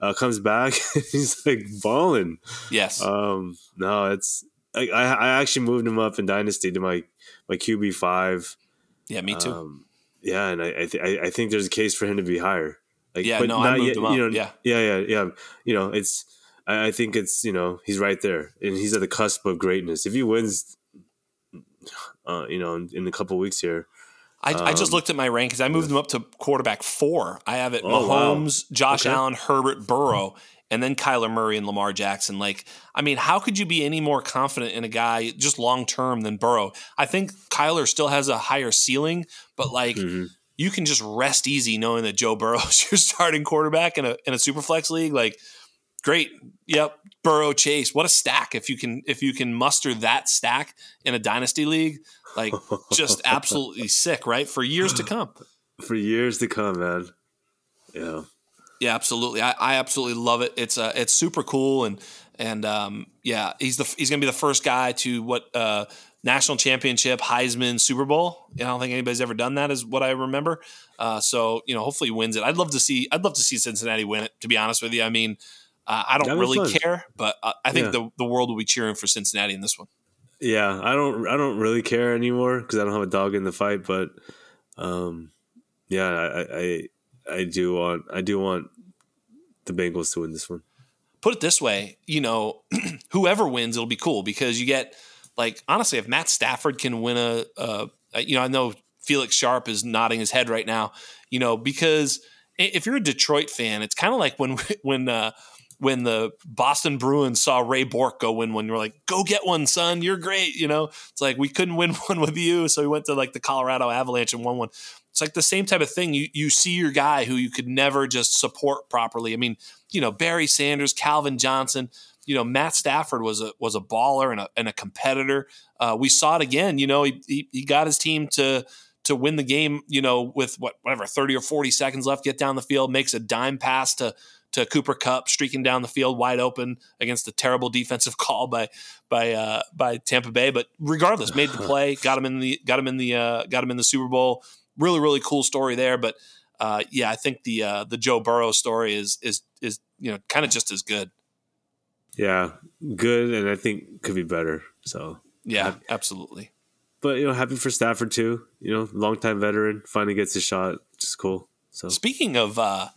[SPEAKER 2] Uh, comes back, [LAUGHS] he's like balling.
[SPEAKER 1] Yes.
[SPEAKER 2] Um, no, it's I, I actually moved him up in dynasty to my my QB five.
[SPEAKER 1] Yeah, me too. Um,
[SPEAKER 2] yeah, and I I, th- I, think there's a case for him to be higher.
[SPEAKER 1] Like, yeah, no, I moved yet, him up.
[SPEAKER 2] You know,
[SPEAKER 1] yeah,
[SPEAKER 2] yeah, yeah, yeah. You know, it's I, I, think it's you know he's right there, and he's at the cusp of greatness. If he wins, uh, you know, in, in a couple weeks here.
[SPEAKER 1] I, um, I, just um, looked at my rankings. I moved yeah. him up to quarterback four. I have it oh, Mahomes, wow. Josh okay. Allen, Herbert, Burrow, and then Kyler Murray and Lamar Jackson. Like, I mean, how could you be any more confident in a guy just long term than Burrow? I think Kyler still has a higher ceiling, but like mm-hmm. you can just rest easy knowing that Joe Burrow [LAUGHS] is your starting quarterback in a in a super flex league. Like, great. Yep. Burrow Chase. What a stack. If you can if you can muster that stack in a dynasty league, like just [LAUGHS] absolutely sick, right? For years to come.
[SPEAKER 2] For years to come, man. Yeah.
[SPEAKER 1] Yeah, absolutely. I, I absolutely love it. It's uh, it's super cool and and um, yeah, he's the he's gonna be the first guy to what uh, national championship, Heisman, Super Bowl. I don't think anybody's ever done that, is what I remember. Uh, so you know, hopefully he wins it. I'd love to see I'd love to see Cincinnati win it. To be honest with you, I mean, uh, I don't really fun. care, but uh, I think yeah. the the world will be cheering for Cincinnati in this one.
[SPEAKER 2] Yeah, I don't I don't really care anymore because I don't have a dog in the fight, but um, yeah, I, I I do want I do want the Bengals to win this one.
[SPEAKER 1] Put it this way, you know, [CLEARS THROAT] whoever wins, it'll be cool because you get like honestly, if Matt Stafford can win a, a, you know, I know Felix Sharp is nodding his head right now, you know, because if you're a Detroit fan, it's kind of like when [LAUGHS] when uh, when the Boston Bruins saw Ray Bourque go win one, you're like, go get one, son. You're great. You know, it's like we couldn't win [LAUGHS] one with you. So we went to like the Colorado Avalanche and won one. It's like the same type of thing. You you see your guy who you could never just support properly. I mean, you know, Barry Sanders, Calvin Johnson, you know, Matt Stafford was a was a baller and a, and a competitor. Uh, we saw it again. You know, he, he, he got his team to to win the game. You know, with what whatever thirty or forty seconds left, get down the field, makes a dime pass to to Cooper Kupp, streaking down the field wide open against a terrible defensive [LAUGHS] call by by uh, by Tampa Bay. But regardless, made the play, got him in the got him in the uh, got him in the Super Bowl. Really, really cool story there. But uh, yeah, I think the uh, the Joe Burrow story is is is you know kind of just as good.
[SPEAKER 2] Yeah, good, and I think could be better. So
[SPEAKER 1] yeah, absolutely.
[SPEAKER 2] But you know, happy for Stafford too. You know, longtime veteran finally gets a shot, which is cool. So
[SPEAKER 1] speaking of uh,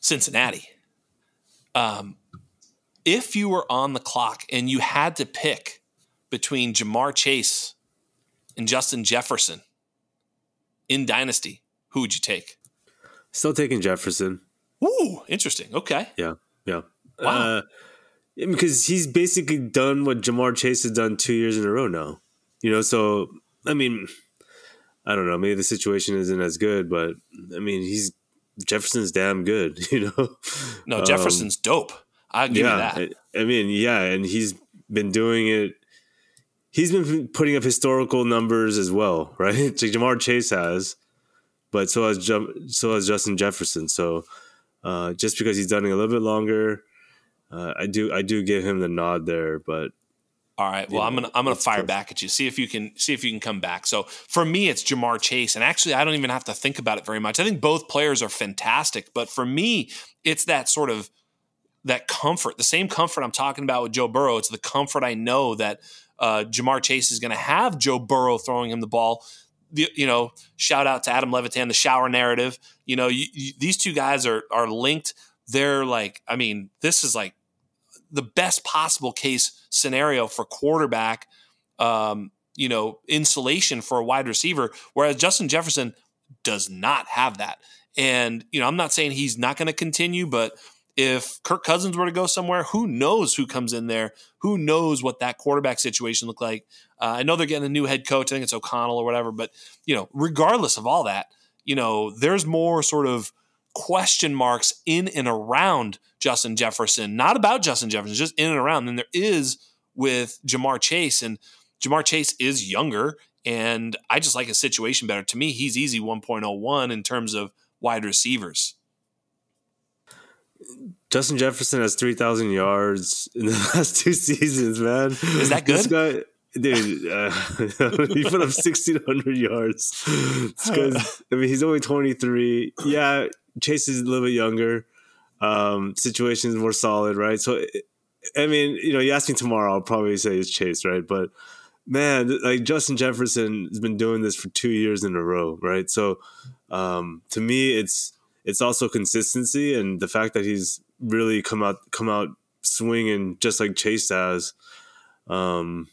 [SPEAKER 1] Cincinnati, um, if you were on the clock and you had to pick between Ja'Marr Chase and Justin Jefferson in Dynasty, who would you take?
[SPEAKER 2] Still taking Jefferson.
[SPEAKER 1] Ooh, interesting. Okay.
[SPEAKER 2] Yeah, yeah. Wow. Uh, because he's basically done what Ja'Marr Chase has done two years in a row now. You know, so I mean, I don't know. Maybe the situation isn't as good, but I mean, he's Jefferson's damn good. [LAUGHS] You know.
[SPEAKER 1] No, Jefferson's um, dope. I'll give
[SPEAKER 2] yeah,
[SPEAKER 1] you that.
[SPEAKER 2] I, I mean, yeah, and he's been doing it. He's been putting up historical numbers as well, right? [LAUGHS] Like Ja'Marr Chase has, but so has so has Justin Jefferson. So uh, just because he's done it a little bit longer, uh, I do I do give him the nod there. But
[SPEAKER 1] all right. Well, know, I'm gonna I'm gonna fire tough. back at you. See if you can see if you can come back. So for me, it's Ja'Marr Chase, and actually, I don't even have to think about it very much. I think both players are fantastic, but for me, it's that sort of that comfort, the same comfort I'm talking about with Joe Burrow. It's the comfort I know that uh, Ja'Marr Chase is going to have Joe Burrow throwing him the ball. The, you know, shout out to Adam Levitan, the shower narrative. You know, you, you, these two guys are are linked. They're like, I mean, this is like the best possible case scenario for quarterback. Um, you know, insulation for a wide receiver, whereas Justin Jefferson does not have that. And you know, I'm not saying he's not going to continue, but if Kirk Cousins were to go somewhere, who knows who comes in there? Who knows what that quarterback situation looked like? Uh, I know they're getting a new head coach. I think it's O'Connell or whatever. But you know, regardless of all that, you know, there's more sort of question marks in and around Justin Jefferson, not about Justin Jefferson, just in and around than there is with Ja'Marr Chase. And Ja'Marr Chase is younger, and I just like his situation better. To me, he's easy 1.01 in terms of wide receivers.
[SPEAKER 2] Justin Jefferson has three thousand yards in the [LAUGHS] last two seasons. Man,
[SPEAKER 1] is that good? This guy,
[SPEAKER 2] dude, uh, [LAUGHS] he put up sixteen hundred yards. Because I mean, he's only twenty three. Yeah, Chase is a little bit younger. Um, situation is more solid, right? So, I mean, you know, you ask me tomorrow, I'll probably say it's Chase, right? But man, like Justin Jefferson has been doing this for two years in a row, right? So, um, to me, it's it's also consistency and the fact that he's really come out come out swinging just like Chase has. Um,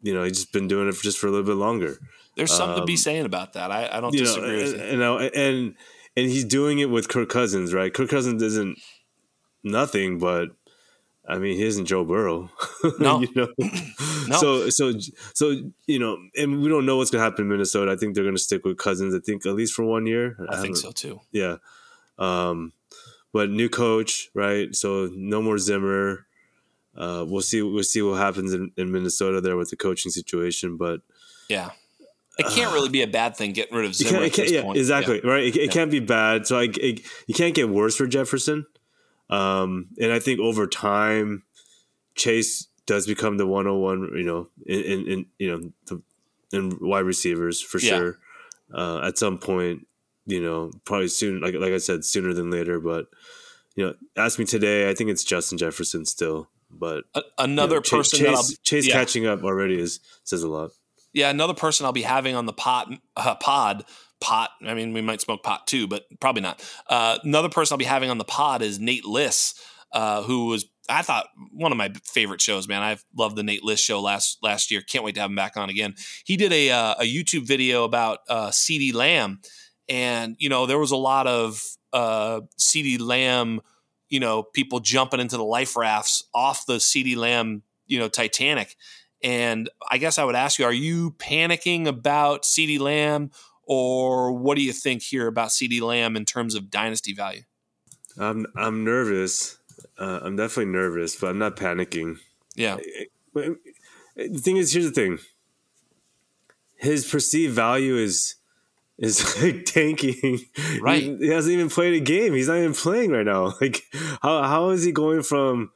[SPEAKER 2] you know, he's just been doing it for just for a little bit longer.
[SPEAKER 1] There's something um, to be um, saying about that. I, I don't disagree know, with
[SPEAKER 2] you. Know, and and he's doing it with Kirk Cousins, right? Kirk Cousins isn't nothing, but I mean, he isn't Joe Burrow.
[SPEAKER 1] No. [LAUGHS]
[SPEAKER 2] you know? [CLEARS THROAT] no. So so so you know, and we don't know what's gonna happen in Minnesota. I think they're gonna stick with Cousins. I think at least for one year.
[SPEAKER 1] I, I think so too.
[SPEAKER 2] Yeah. Um, but new coach, right? So no more Zimmer. Uh, we'll see. We'll see what happens in, in, Minnesota there with the coaching situation. But
[SPEAKER 1] yeah, it can't really be a bad thing getting rid of Zimmer. It can't, it
[SPEAKER 2] can't, yeah, exactly yeah. right. It, it yeah. can't be bad. So I, it, you can't get worse for Jefferson. Um, and I think over time, Chase does become the 101, you know, in, in, in you know, the, in wide receivers for yeah. sure. Uh, at some point, you know, probably soon, like, like I said, sooner than later, but, you know, ask me today, I think it's Justin Jefferson still, but
[SPEAKER 1] another
[SPEAKER 2] you
[SPEAKER 1] know, person
[SPEAKER 2] Chase, Chase yeah. catching up already is says a lot.
[SPEAKER 1] Yeah, another person I'll be having on the pot uh, pod pot. I mean, we might smoke pot too, but probably not. Uh, another person I'll be having on the pod is Nate Liss, uh, who was I thought one of my favorite shows. Man, I've loved the Nate Liss show last last year. Can't wait to have him back on again. He did a uh, a YouTube video about uh, CeeDee Lamb, and you know there was a lot of uh, CeeDee Lamb, you know, people jumping into the life rafts off the CeeDee Lamb, you know, Titanic. And I guess I would ask you: Are you panicking about CeeDee Lamb? Or what do you think here about CeeDee Lamb in terms of dynasty value?
[SPEAKER 2] I'm I'm nervous. Uh, I'm definitely nervous, but I'm not panicking.
[SPEAKER 1] Yeah.
[SPEAKER 2] Eh, eh, eh, the thing is, here's the thing. His perceived value is is [LAUGHS] like tanking.
[SPEAKER 1] Right.
[SPEAKER 2] He, he, hasn't even played a game. He's not even playing right now. [LAUGHS] Like how how is he going from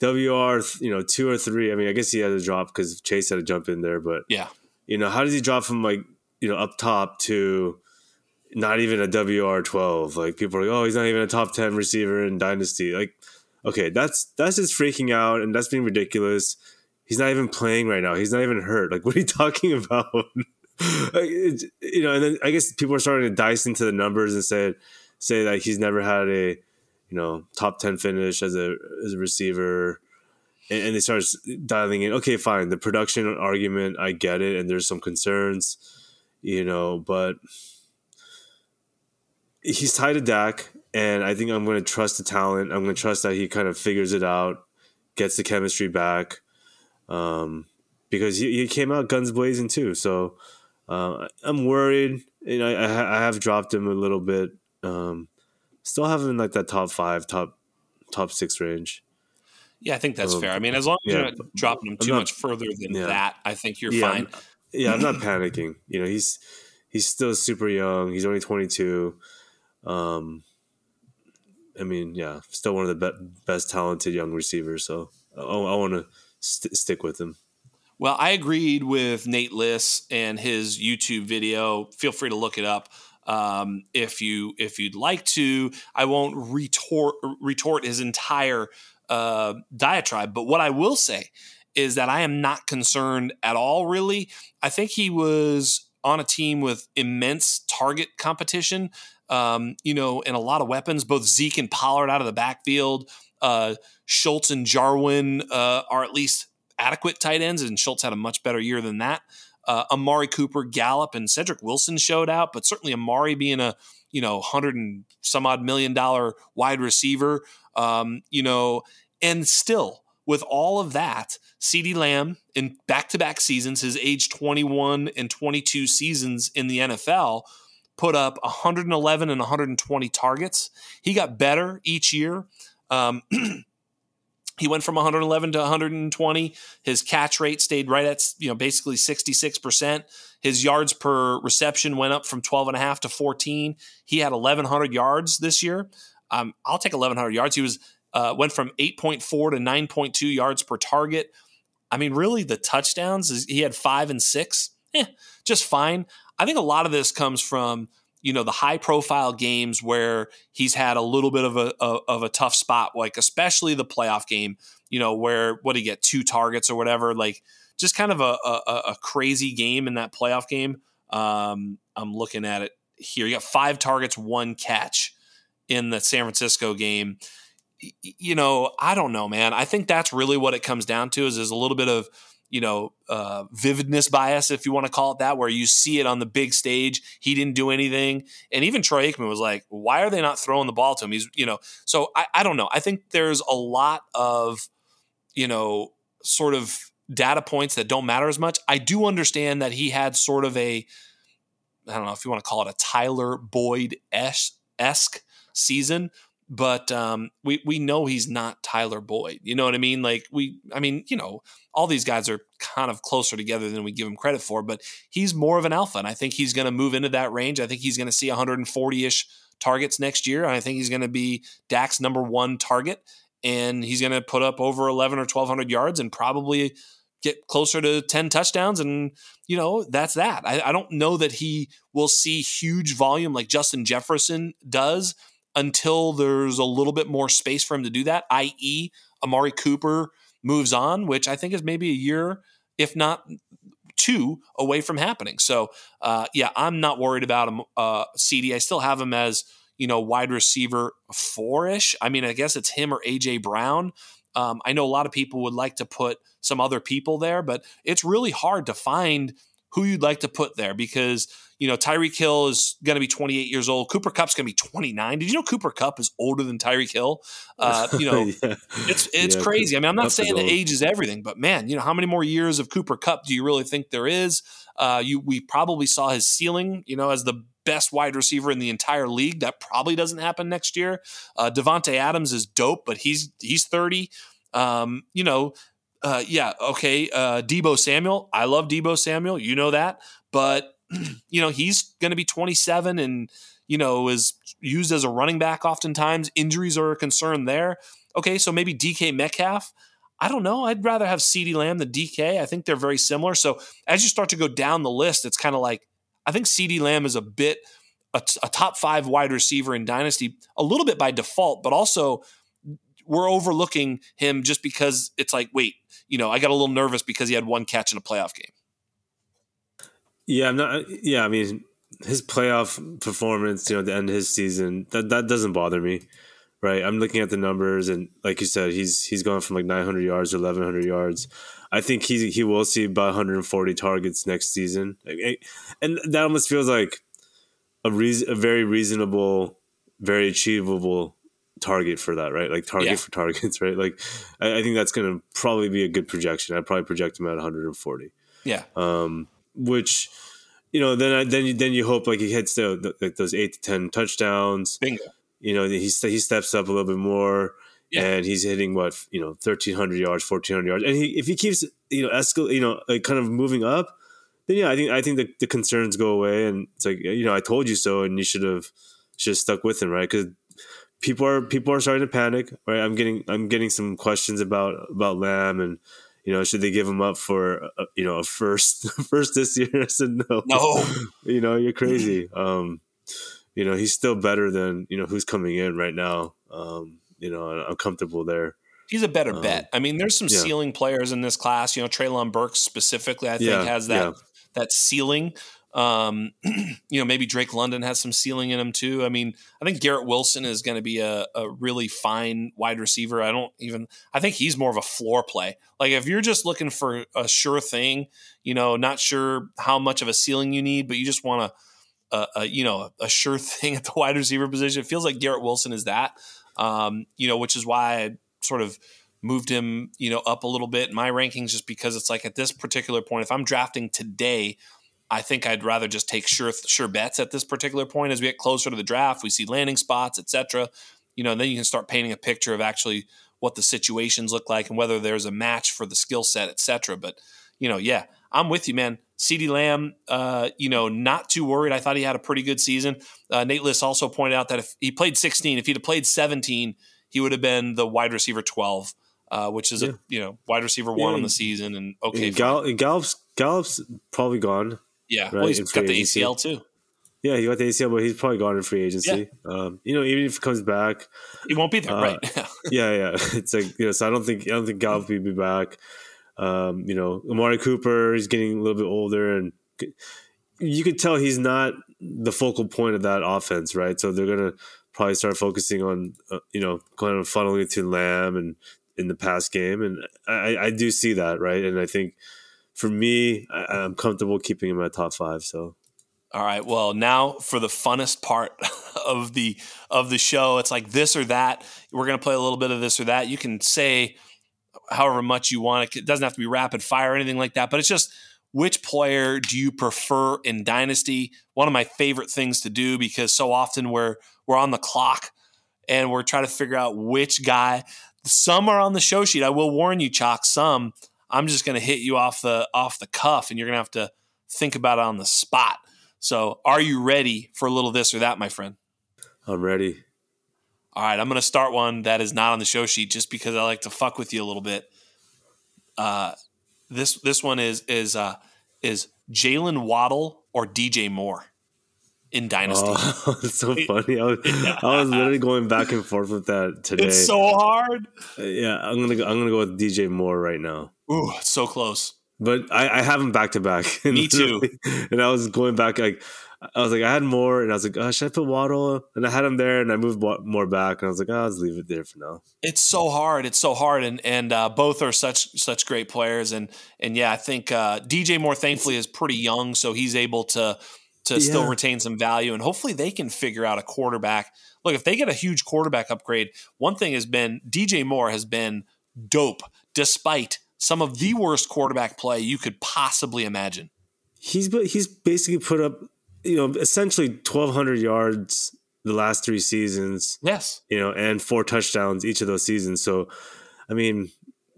[SPEAKER 2] WR you know two or three? I mean, I guess he had a drop because Chase had to jump in there, but
[SPEAKER 1] yeah.
[SPEAKER 2] You know, how does he drop from like you know up top to not even a WR12. Like people are like, oh, he's not even a top 10 receiver in Dynasty. Like, okay, that's that's just freaking out and that's being ridiculous. He's not even playing right now. He's not even hurt. Like, [LAUGHS] what are you talking about? [LAUGHS] you know, and then I guess people are starting to dice into the numbers and say say that he's never had a you know top 10 finish as a as a receiver and, and they start dialing in okay fine the production argument i get it and there's some concerns you know but he's tied to Dak, and I think I'm going to trust the talent. I'm going to trust that he kind of figures it out, gets the chemistry back, um, because he, he, came out guns blazing too. So uh, I'm worried. You know, I, I, have dropped him a little bit. Um, still have him in like that top five, top top six range.
[SPEAKER 1] Yeah, I think that's um, fair. I mean, as long as yeah, you're not dropping him too not, much further than yeah. that, I think you're
[SPEAKER 2] yeah,
[SPEAKER 1] fine.
[SPEAKER 2] I'm, yeah, I'm not panicking. You know, he's he's still super young. He's only 22. Um, I mean, yeah, still one of the be- best talented young receivers. So I, I want to st- stick with him.
[SPEAKER 1] Well, I agreed with Nate Liss and his YouTube video. Feel free to look it up um, if you if you'd like to. I won't retort retort his entire uh, diatribe, but what I will say is that I am not concerned at all. Really, I think he was on a team with immense target competition um, you know, and a lot of weapons. Both Zeke and Pollard out of the backfield. Uh, Schultz and Jarwin uh, are at least adequate tight ends, and Schultz had a much better year than that. Uh, Amari Cooper, Gallup, and Cedric Wilson showed out, but certainly Amari being a you know hundred and some odd million dollar wide receiver, um, you know, and still with all of that, CeeDee Lamb in back to back seasons, his age 21 and 22 seasons in the NFL, put up 111 and 120 targets. He got better each year. Um, [CLEARS THROAT] he went from 111 to 120. His catch rate stayed right at you know basically 66%. His yards per reception went up from 12 and a half to 14. He had 1100 yards this year. Um, I'll take 1100 yards. He was uh, went from 8.4 to 9.2 yards per target. I mean, really, the touchdowns is he had five and six. Eh, just fine. I think a lot of this comes from you know the high profile games where he's had a little bit of a, of a tough spot, like especially the playoff game. You know where what did he get two targets or whatever, like just kind of a, a, a crazy game in that playoff game. Um, I'm looking at it here. You got five targets, one catch in the San Francisco game. You know, I don't know, man. I think that's really what it comes down to is is a little bit of you know, uh, vividness bias, if you want to call it that, where you see it on the big stage. He didn't do anything. And even Troy Aikman was like, why are they not throwing the ball to him? He's, you know, so I, I don't know. I think there's a lot of, you know, sort of data points that don't matter as much. I do understand that he had sort of a, I don't know if you want to call it a Tyler Boyd esque season, but um, we we know he's not Tyler Boyd. You know what I mean? Like we, I mean, you know, all these guys are kind of closer together than we give him credit for, but he's more of an alpha, and I think he's going to move into that range. I think he's going to see 140 ish targets next year. And I think he's going to be Dak's number one target, and he's going to put up over 11 or 1200 yards and probably get closer to 10 touchdowns and you know that's that I, I don't know that he will see huge volume like justin jefferson does until there's a little bit more space for him to do that, i.e., Amari Cooper moves on, which I think is maybe a year, if not two, away from happening. So, uh, yeah, I'm not worried about him. Uh, CeeDee, I still have him as you know wide receiver four ish. I mean, I guess it's him or AJ Brown. Um, I know a lot of people would like to put some other people there, but it's really hard to find who you'd like to put there because you know, Tyreek Hill is going to be 28 years old. Cooper Kupp's going to be 29. Did you know Cooper Kupp is older than Tyreek Hill? [LAUGHS] Uh, you know, yeah. it's it's yeah, crazy. I mean, I'm not saying that age is everything, but man, you know, how many more years of Cooper Kupp do you really think there is? Uh, you we probably saw his ceiling, you know, as the best wide receiver in the entire league. That probably doesn't happen next year. Uh, Davante Adams is dope, but he's he's 30. Um, you know, uh, yeah, okay. Uh, Deebo Samuel, I love Deebo Samuel. You know that, but [CLEARS THROAT] you know, he's going to be 27 and, you know, is used as a running back oftentimes. Injuries are a concern there. Okay, so maybe DK Metcalf. I don't know. I'd rather have CeeDee Lamb than DK. I think they're very similar. So as you start to go down the list, it's kind of like I think CeeDee Lamb is a bit a, a top five wide receiver in Dynasty a little bit by default, but also we're overlooking him just because it's like, wait, you know, I got a little nervous because he had one catch in a playoff game.
[SPEAKER 2] Yeah, I'm not. Yeah, I mean, his playoff performance, you know, at the end of his season, that that doesn't bother me, right? I'm looking at the numbers, and like you said, he's he's going from like 900 yards to 1100 yards. I think he he will see about 140 targets next season, eh, and that almost feels like a reason, a very reasonable, very achievable target for that, right? Like target yeah. for [LAUGHS] targets, right? Like I, I think that's going to probably be a good projection. I'd probably project him at 140.
[SPEAKER 1] Yeah.
[SPEAKER 2] Um, which you know, then I, then you, then you hope like he hits the, like those eight to ten touchdowns.
[SPEAKER 1] Bingo.
[SPEAKER 2] You know, he he steps up a little bit more. Yeah. and he's hitting what you know, thirteen hundred yards, fourteen hundred yards, and he if he keeps you know escal, you know, like kind of moving up, then yeah, I think I think the, the concerns go away, and it's like you know, I told you so, and you should have should have stuck with him, right? Because people are people are starting to panic, right? I'm getting I'm getting some questions about about Lamb and you know, should they give him up for uh, you know a first [LAUGHS] first this year? I said no,
[SPEAKER 1] no. [LAUGHS]
[SPEAKER 2] you know, you're crazy. Um, you know, he's still better than you know who's coming in right now. Um, you know, I'm comfortable there.
[SPEAKER 1] He's a better um, bet. I mean, there's some yeah. ceiling players in this class. You know, Treylon Burks specifically, I think, yeah, has that yeah. that ceiling. Um, [CLEARS THROAT] you know, maybe Drake London has some ceiling in him too. I mean, I think Garrett Wilson is going to be a, a really fine wide receiver. I don't even, I think he's more of a floor play. Like if you're just looking for a sure thing, you know, not sure how much of a ceiling you need, but you just want a, a, a you know, a sure [LAUGHS] thing at the wide receiver position. It feels like Garrett Wilson is that, um, you know, which is why I sort of moved him, you know, up a little bit in my rankings just because it's like at this particular point, if I'm drafting today, I think I'd rather just take sure sure bets at this particular point as we get closer to the draft. We see landing spots, etc. You know, and then you can start painting a picture of actually what the situations look like and whether there's a match for the skill set, etc. But you know, yeah, I'm with you, man. CeeDee Lamb, uh, you know, not too worried. I thought he had a pretty good season. Uh, Nate Liss also pointed out that if he played 16, if he'd have played 17, he would have been the wide receiver 12, uh, which is yeah. a you know wide receiver one yeah. on the season. And okay,
[SPEAKER 2] Gall- Gallup's Gallup's probably gone.
[SPEAKER 1] Yeah, right, well, he's got the agency. ACL too.
[SPEAKER 2] Yeah, he got the ACL, but he's probably gone in free agency. Yeah. Um, you know, even if he comes back,
[SPEAKER 1] he won't be there, uh, right? [LAUGHS]
[SPEAKER 2] yeah, yeah. [LAUGHS] It's like you know, so I don't think I don't think Gallup will be back. Um, you know, Amari Cooper, is getting a little bit older, and you could tell he's not the focal point of that offense, right? So they're gonna probably start focusing on, uh, you know, kind of funneling it to Lamb and in the past game, and I, I do see that, right? And I think for me, I, am comfortable keeping him at top five. So.
[SPEAKER 1] All right. Well, now for the funnest part [LAUGHS] of the of the show, it's like this or that. We're to play a little bit of this or that. You can say however much you want. It doesn't have to be rapid fire or anything like that. But it's just which player do you prefer in Dynasty? One of my favorite things to do because so often we're we're on the clock and we're trying to figure out which guy. Some are on the show sheet. I will warn you, Chalk. Some I'm just going to hit you off the off the cuff, and you're going to have to think about it on the spot. So, are you ready for a little this or that, my friend?
[SPEAKER 2] I'm ready.
[SPEAKER 1] All right, I'm going to start one that is not on the show sheet, just because I like to fuck with you a little bit. Uh, this this one is is uh, is Jaylen Waddle or DJ Moore in Dynasty.
[SPEAKER 2] Oh, [LAUGHS] it's so [LAUGHS] funny. I was, I was literally going back and forth with that today.
[SPEAKER 1] It's so hard.
[SPEAKER 2] Yeah, I'm gonna go, I'm gonna go with DJ Moore right now.
[SPEAKER 1] Ooh, so close.
[SPEAKER 2] But I, I have him back to back. [LAUGHS]
[SPEAKER 1] Me too.
[SPEAKER 2] And I was going back like I was like I had more, and I was like, oh, should I put Waddle? And I had him there, and I moved more back, and I was like, oh, let's leave it there for now.
[SPEAKER 1] It's so hard. It's so hard, and and uh, both are such such great players, and and yeah, I think uh, DJ Moore thankfully is pretty young, so he's able to to yeah. still retain some value, and hopefully they can figure out a quarterback. Look, if they get a huge quarterback upgrade, one thing has been DJ Moore has been dope despite some of the worst quarterback play you could possibly imagine.
[SPEAKER 2] He's he's basically put up, you know, essentially 1200 yards the last 3 seasons.
[SPEAKER 1] Yes.
[SPEAKER 2] You know, and four touchdowns each of those seasons. So, I mean,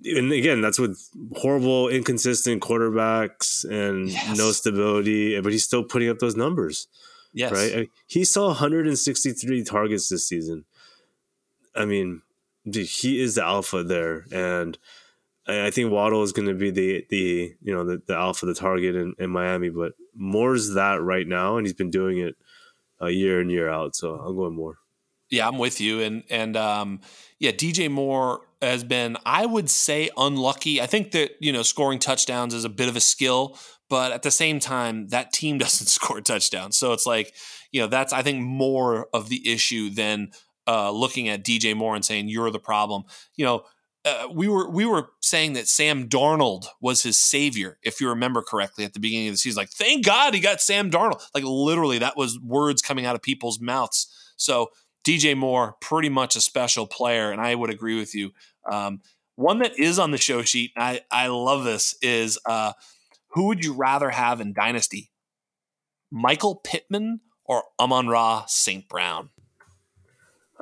[SPEAKER 2] and again, that's with horrible, inconsistent quarterbacks and yes. no stability, but he's still putting up those numbers.
[SPEAKER 1] Yes.
[SPEAKER 2] Right. I mean, he saw 163 targets this season. I mean, dude, he is the alpha there. And I think Waddle is going to be the the you know the, the alpha, the target in, in Miami, but Moore's that right now, and he's been doing it uh, year in year out. So I'm going Moore.
[SPEAKER 1] Yeah, I'm with you, and and um, yeah, DJ Moore has been, I would say, unlucky. I think that you know scoring touchdowns is a bit of a skill, but at the same time, that team [LAUGHS] doesn't score touchdowns, so it's like you know that's I think more of the issue than uh, looking at DJ Moore and saying you're the problem. You know, uh, we were we were saying that Sam Darnold was his savior, if you remember correctly, at the beginning of the season. Like, thank God he got Sam Darnold. Like, literally, that was words coming out of people's mouths. So DJ Moore, pretty much a special player, and I would agree with you. Um, one that is on the show sheet, I I love this is uh, who would you rather have in Dynasty, Michael Pittman or Amon Ra St. Brown?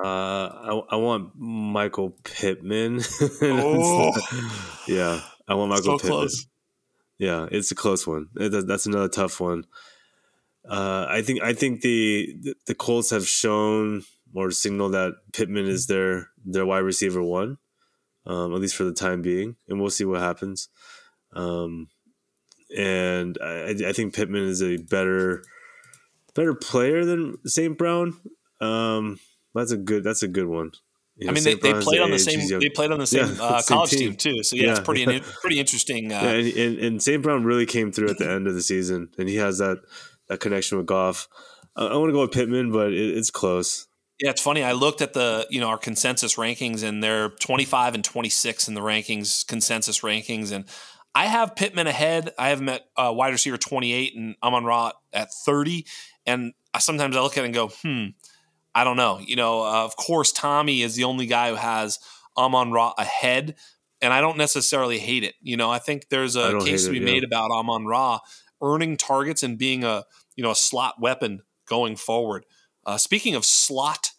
[SPEAKER 2] Uh, I, I want Michael Pittman. [LAUGHS]
[SPEAKER 1] Oh. [LAUGHS]
[SPEAKER 2] yeah, I want Michael
[SPEAKER 1] So
[SPEAKER 2] Pittman.
[SPEAKER 1] close.
[SPEAKER 2] Yeah, it's a close one. That's another tough one. Uh, I think I think the the Colts have shown or signaled that Pittman is their their wide receiver one, um, at least for the time being, and we'll see what happens. Um, and I, I think Pittman is a better better player than St. Brown. Um, that's a good that's a good one. You
[SPEAKER 1] I mean, they, they played on the
[SPEAKER 2] age,
[SPEAKER 1] same they played on the [LAUGHS] same,
[SPEAKER 2] Yeah,
[SPEAKER 1] uh,
[SPEAKER 2] same
[SPEAKER 1] college
[SPEAKER 2] team.
[SPEAKER 1] team. too. So yeah, it's
[SPEAKER 2] Yeah.
[SPEAKER 1] pretty [LAUGHS] pretty interesting. Uh,
[SPEAKER 2] Yeah, and, and, and St. Brown really came through at the end of the season, and he has that that connection with Goff. I, I want to go with Pittman, but it, it's close.
[SPEAKER 1] Yeah, it's funny. I looked at the you know our consensus rankings, and they're 25 and 26 in the rankings consensus rankings, and I have Pittman ahead. I have him at uh, wide receiver 28, and Amon Ra at 30. And I, sometimes I look at it and go, hmm, I don't know. You know, uh, of course, Tommy is the only guy who has Amon Ra ahead, and I don't necessarily hate it. You know, I think there's a case to be
[SPEAKER 2] it, yeah.
[SPEAKER 1] made about Amon Ra earning targets and being a you know a slot weapon going forward. Uh, speaking of slot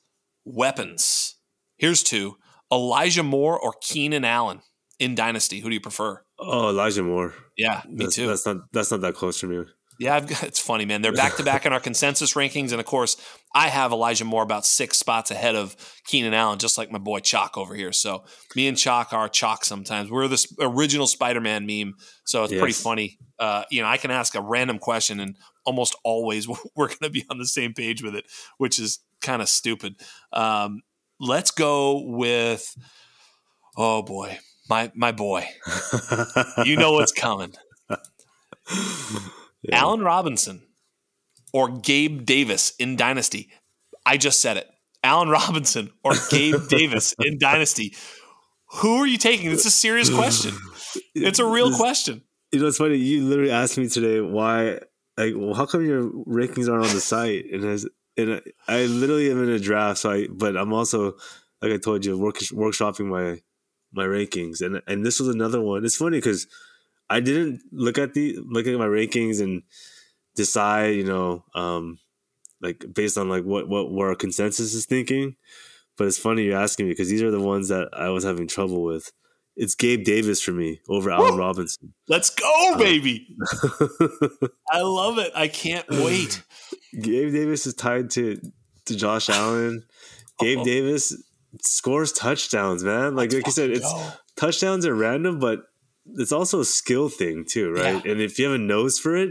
[SPEAKER 1] weapons, here's two: Elijah Moore or Keenan Allen in Dynasty. Who do you prefer?
[SPEAKER 2] Oh, Elijah Moore.
[SPEAKER 1] Yeah, me
[SPEAKER 2] that's,
[SPEAKER 1] too.
[SPEAKER 2] That's not that's not that close for me.
[SPEAKER 1] Yeah, I've got, [LAUGHS] it's funny, man. They're back to back in our consensus rankings, and of course, I have Elijah Moore about six spots ahead of Keenan Allen, just like my boy Chalk over here. So me and Chalk are Chalk sometimes. We're this original Spider-Man meme, so it's pretty funny. Uh, you know, I can ask a random question, and almost always [LAUGHS] we're going to be on the same page with it, which is kind of stupid. Um, let's go with, oh boy, my my boy. [LAUGHS] You know what's coming.
[SPEAKER 2] Yeah.
[SPEAKER 1] Allen Robinson or Gabe Davis in Dynasty. I just said it. Allen Robinson or Gabe [LAUGHS] Davis in Dynasty. Who are you taking? It's a serious question. It's a real question.
[SPEAKER 2] You know, it's funny. You literally asked me today why, like, well, how come your rankings aren't on the site? And as and I literally am in a draft, so I. But I'm also, like I told you, work workshopping my my rankings, and and this was another one. It's funny because I didn't look at the look at my rankings and decide, you know, um, like based on like what what where our consensus is thinking. But it's funny you're asking me because these are the ones that I was having trouble with. It's Gabe Davis for me over Allen Robinson.
[SPEAKER 1] Let's go, baby. [LAUGHS] I love it. I can't wait.
[SPEAKER 2] Gabe Davis is tied to to Josh Allen. Gabe
[SPEAKER 1] Oh.
[SPEAKER 2] Davis scores touchdowns, man. Like like you said, it's touchdowns are random, but it's also a skill thing too, right? And if you have a nose for it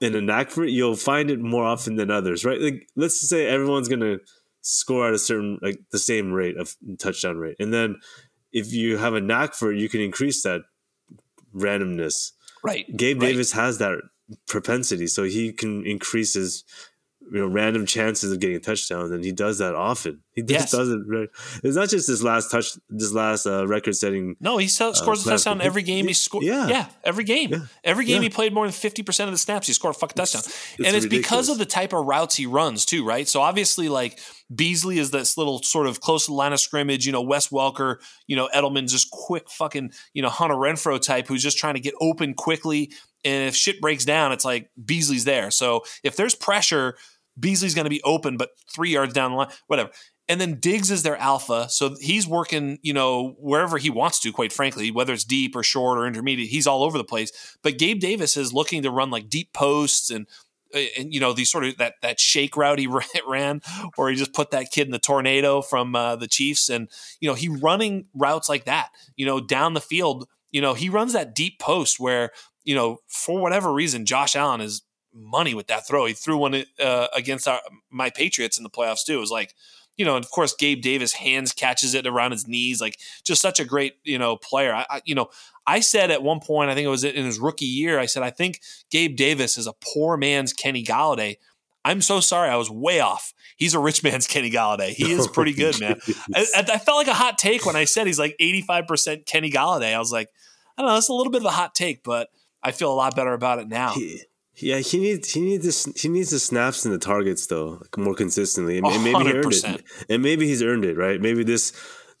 [SPEAKER 2] and a knack for it, you'll find it more often than others, right? Like let's just say everyone's gonna score at a certain like the same rate of touchdown rate, and then if you have a knack for it, you can increase that randomness.
[SPEAKER 1] Right.
[SPEAKER 2] Gabe
[SPEAKER 1] right.
[SPEAKER 2] Davis has that propensity, so he can increase his you know random chances of getting a touchdown, and he does that often. He just
[SPEAKER 1] Yes.
[SPEAKER 2] does it. Right. It's not just this last touch, this last uh, record-setting.
[SPEAKER 1] No, he so- scores a touchdown every game. He scored. Yeah.
[SPEAKER 2] Yeah.
[SPEAKER 1] every game.
[SPEAKER 2] Yeah.
[SPEAKER 1] Every game
[SPEAKER 2] Yeah.
[SPEAKER 1] he played more than fifty percent of the snaps. He scored a fucking touchdown,
[SPEAKER 2] it's
[SPEAKER 1] and it's because of the type of routes he runs too, right? So obviously, like Beasley is this little sort of close to the line of scrimmage. You know, Wes Welker. You know, Edelman's just quick fucking you know Hunter Renfrow type who's just trying to get open quickly. And if shit breaks down, it's like Beasley's there. So if there's pressure, Beasley's going to be open, but three yards down the line, whatever. And then Diggs is their alpha. So he's working, you know, wherever he wants to, quite frankly, whether it's deep or short or intermediate, he's all over the place. But Gabe Davis is looking to run like deep posts and, uh, and you know, these sort of that, that shake route he [LAUGHS] ran, or he just put that kid in the tornado from uh, the Chiefs. And, you know, he running routes like that, you know, down the field, you know, he runs that deep post where, you know, for whatever reason, Josh Allen is money with that throw. He threw one uh, against our, my Patriots in the playoffs too. It was like, you know, and of course Gabe Davis hands catches it around his knees, like just such a great you know player. I, I, you know I said at one point, I think it was in his rookie year, I said I think Gabe Davis is a poor man's Kenny Golladay. I'm so sorry, I was way off. He's a rich man's Kenny Golladay. He is pretty good, [LAUGHS] man. I, I, felt like a hot take when I said he's like 85% Kenny Golladay. I was like, I don't know, that's a little bit of a hot take, but I feel a lot better about it now.
[SPEAKER 2] He, yeah, he needs he needs the, he needs the snaps and the targets though, like more consistently, and, and maybe he earned it, and maybe he's earned it, right? Maybe this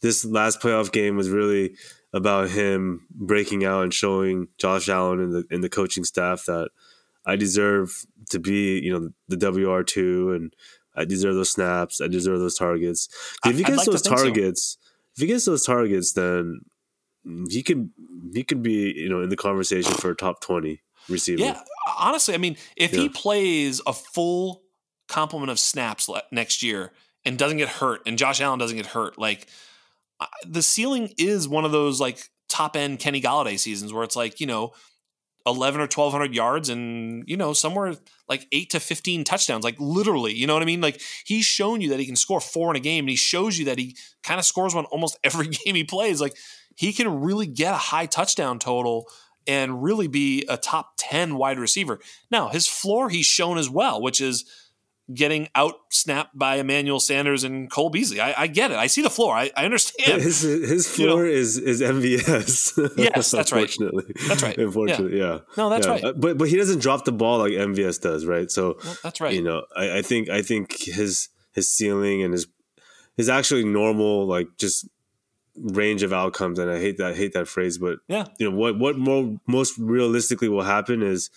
[SPEAKER 2] this last playoff game was really about him breaking out and showing Josh Allen and the and the coaching staff that I deserve to be, you know, the WR two, and I deserve those snaps, I deserve those targets. If he gets like those targets, so. if he gets those targets, then he could he could be, you know, in the conversation for a top twenty receiver.
[SPEAKER 1] Yeah, honestly, I mean, if yeah. he plays a full complement of snaps next year and doesn't get hurt, and Josh Allen doesn't get hurt, like uh, the ceiling is one of those like top end Kenny Golladay seasons where it's like you know. 11 or 1200 yards and you know somewhere like 8 to 15 touchdowns like literally you know what i mean like he's shown you that he can score four in a game and he shows you that he kind of scores one almost [LAUGHS] every game he plays like he can really get a high touchdown total and really be a top 10 wide receiver. Now, his floor he's shown as well, which is getting out snapped by Emmanuel Sanders and Cole Beasley. I, I get it. I see the floor. I, I understand.
[SPEAKER 2] His, his floor [LAUGHS] you know, is is MVS. [LAUGHS]
[SPEAKER 1] Yes, that's right. Unfortunately, That's right.
[SPEAKER 2] Unfortunately, yeah. yeah.
[SPEAKER 1] No, that's
[SPEAKER 2] yeah.
[SPEAKER 1] right. Uh,
[SPEAKER 2] but but he doesn't drop the ball like MVS does, right? So
[SPEAKER 1] well, that's right.
[SPEAKER 2] You know, I, I think I think his his ceiling and his his actually normal like just range of outcomes and i hate that I hate that phrase but
[SPEAKER 1] yeah.
[SPEAKER 2] you know what what more, most realistically will happen is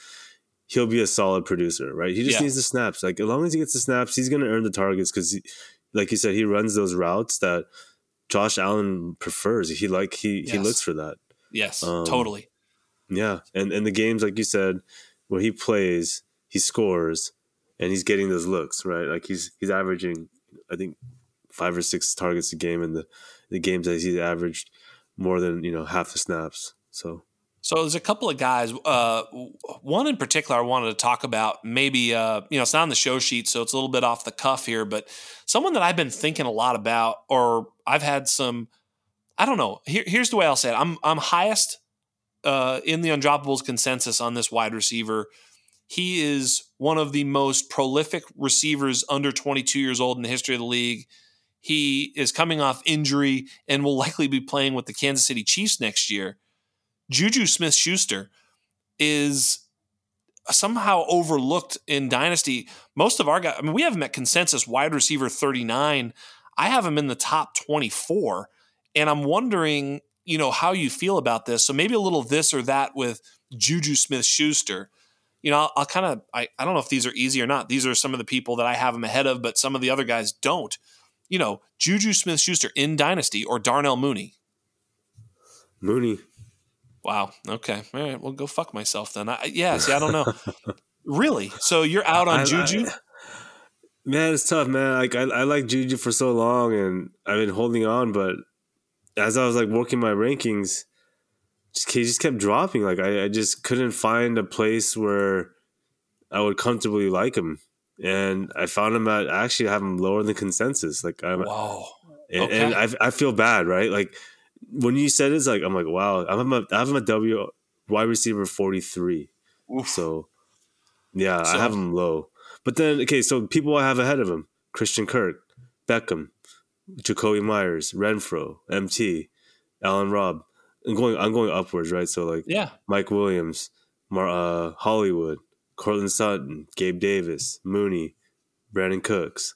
[SPEAKER 2] he'll be a solid producer right? He just yeah. needs the snaps. Like as long as he gets the snaps he's going to earn the targets because like you said he runs those routes that josh allen prefers. He like he yes. he looks for that.
[SPEAKER 1] Yes um, totally.
[SPEAKER 2] yeah and and the games like you said where he plays he scores and he's getting those looks right? Like he's he's averaging i think five or six targets a game in the the games I see that he's averaged more than you know half the snaps. So.
[SPEAKER 1] So there's a couple of guys. Uh, one in particular I wanted to talk about. Maybe uh, you know it's not on the show sheet, so it's a little bit off the cuff here. But someone that I've been thinking a lot about, or I've had some. I don't know. Here, here's the way I'll say it. I'm I'm highest uh, in the undroppables consensus on this wide receiver. He is one of the most prolific receivers under 22 years old in the history of the league. He is coming off injury and will likely be playing with the Kansas City Chiefs next year. Juju Smith Schuster is somehow overlooked in Dynasty. Most of our guys, I mean, we have him at consensus wide receiver 39. I have him in the top 24. And I'm wondering, you know, how you feel about this. So maybe a little this or that with Juju Smith Schuster. You know, I'll, I'll kind of, I, I don't know if these are easy or not. These are some of the people that I have him ahead of, but some of the other guys don't you know, Juju Smith Schuster in Dynasty or Darnell Mooney?
[SPEAKER 2] Mooney.
[SPEAKER 1] Wow. Okay. All right. Well, go fuck myself then. I, yeah. See, I don't know. [LAUGHS] really? So you're out on I, Juju? I,
[SPEAKER 2] man, it's tough, man. Like I, I like Juju for so long, and I've been holding on, but as I was like working my rankings, just he just kept dropping. Like I, I just couldn't find a place where I would comfortably like him and I found him at actually I have him lower than consensus. Like I'm,
[SPEAKER 1] wow,
[SPEAKER 2] and, okay. and I, I feel bad, right? Like when you said it's like I'm like wow, I'm a, I have him a W wide receiver forty three. So yeah, so, I have him low. But then okay, so people I have ahead of him: Christian Kirk, Beckham, Jakobi Meyers, Renfrow, MT, Allen Robb. I'm going I'm going upwards, right? So like
[SPEAKER 1] yeah,
[SPEAKER 2] Mike Williams, Mar- uh, Hollywood, Courtland Sutton, Gabe Davis, Mooney, Brandin Cooks.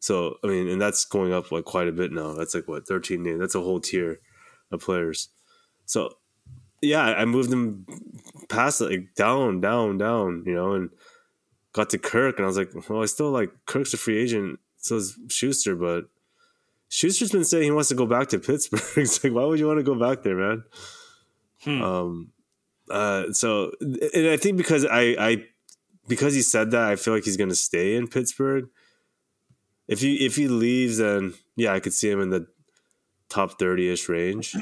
[SPEAKER 2] So I mean, and that's going up like quite a bit now. That's like what thirteen names. That's a whole tier of players. So yeah, I moved them past like down, down, down. You know, and got to Kirk, and I was like, well, I still like Kirk's a free agent. So is Schuster, but Schuster's been saying he wants to go back to [LAUGHS] Pittsburgh. it's like, why would you want to go back there, man? Hmm. Um, uh, so, and I think because I, I because he said that, I feel like he's going to stay in Pittsburgh. If he if he leaves, then yeah, I could see him in the top thirty ish range.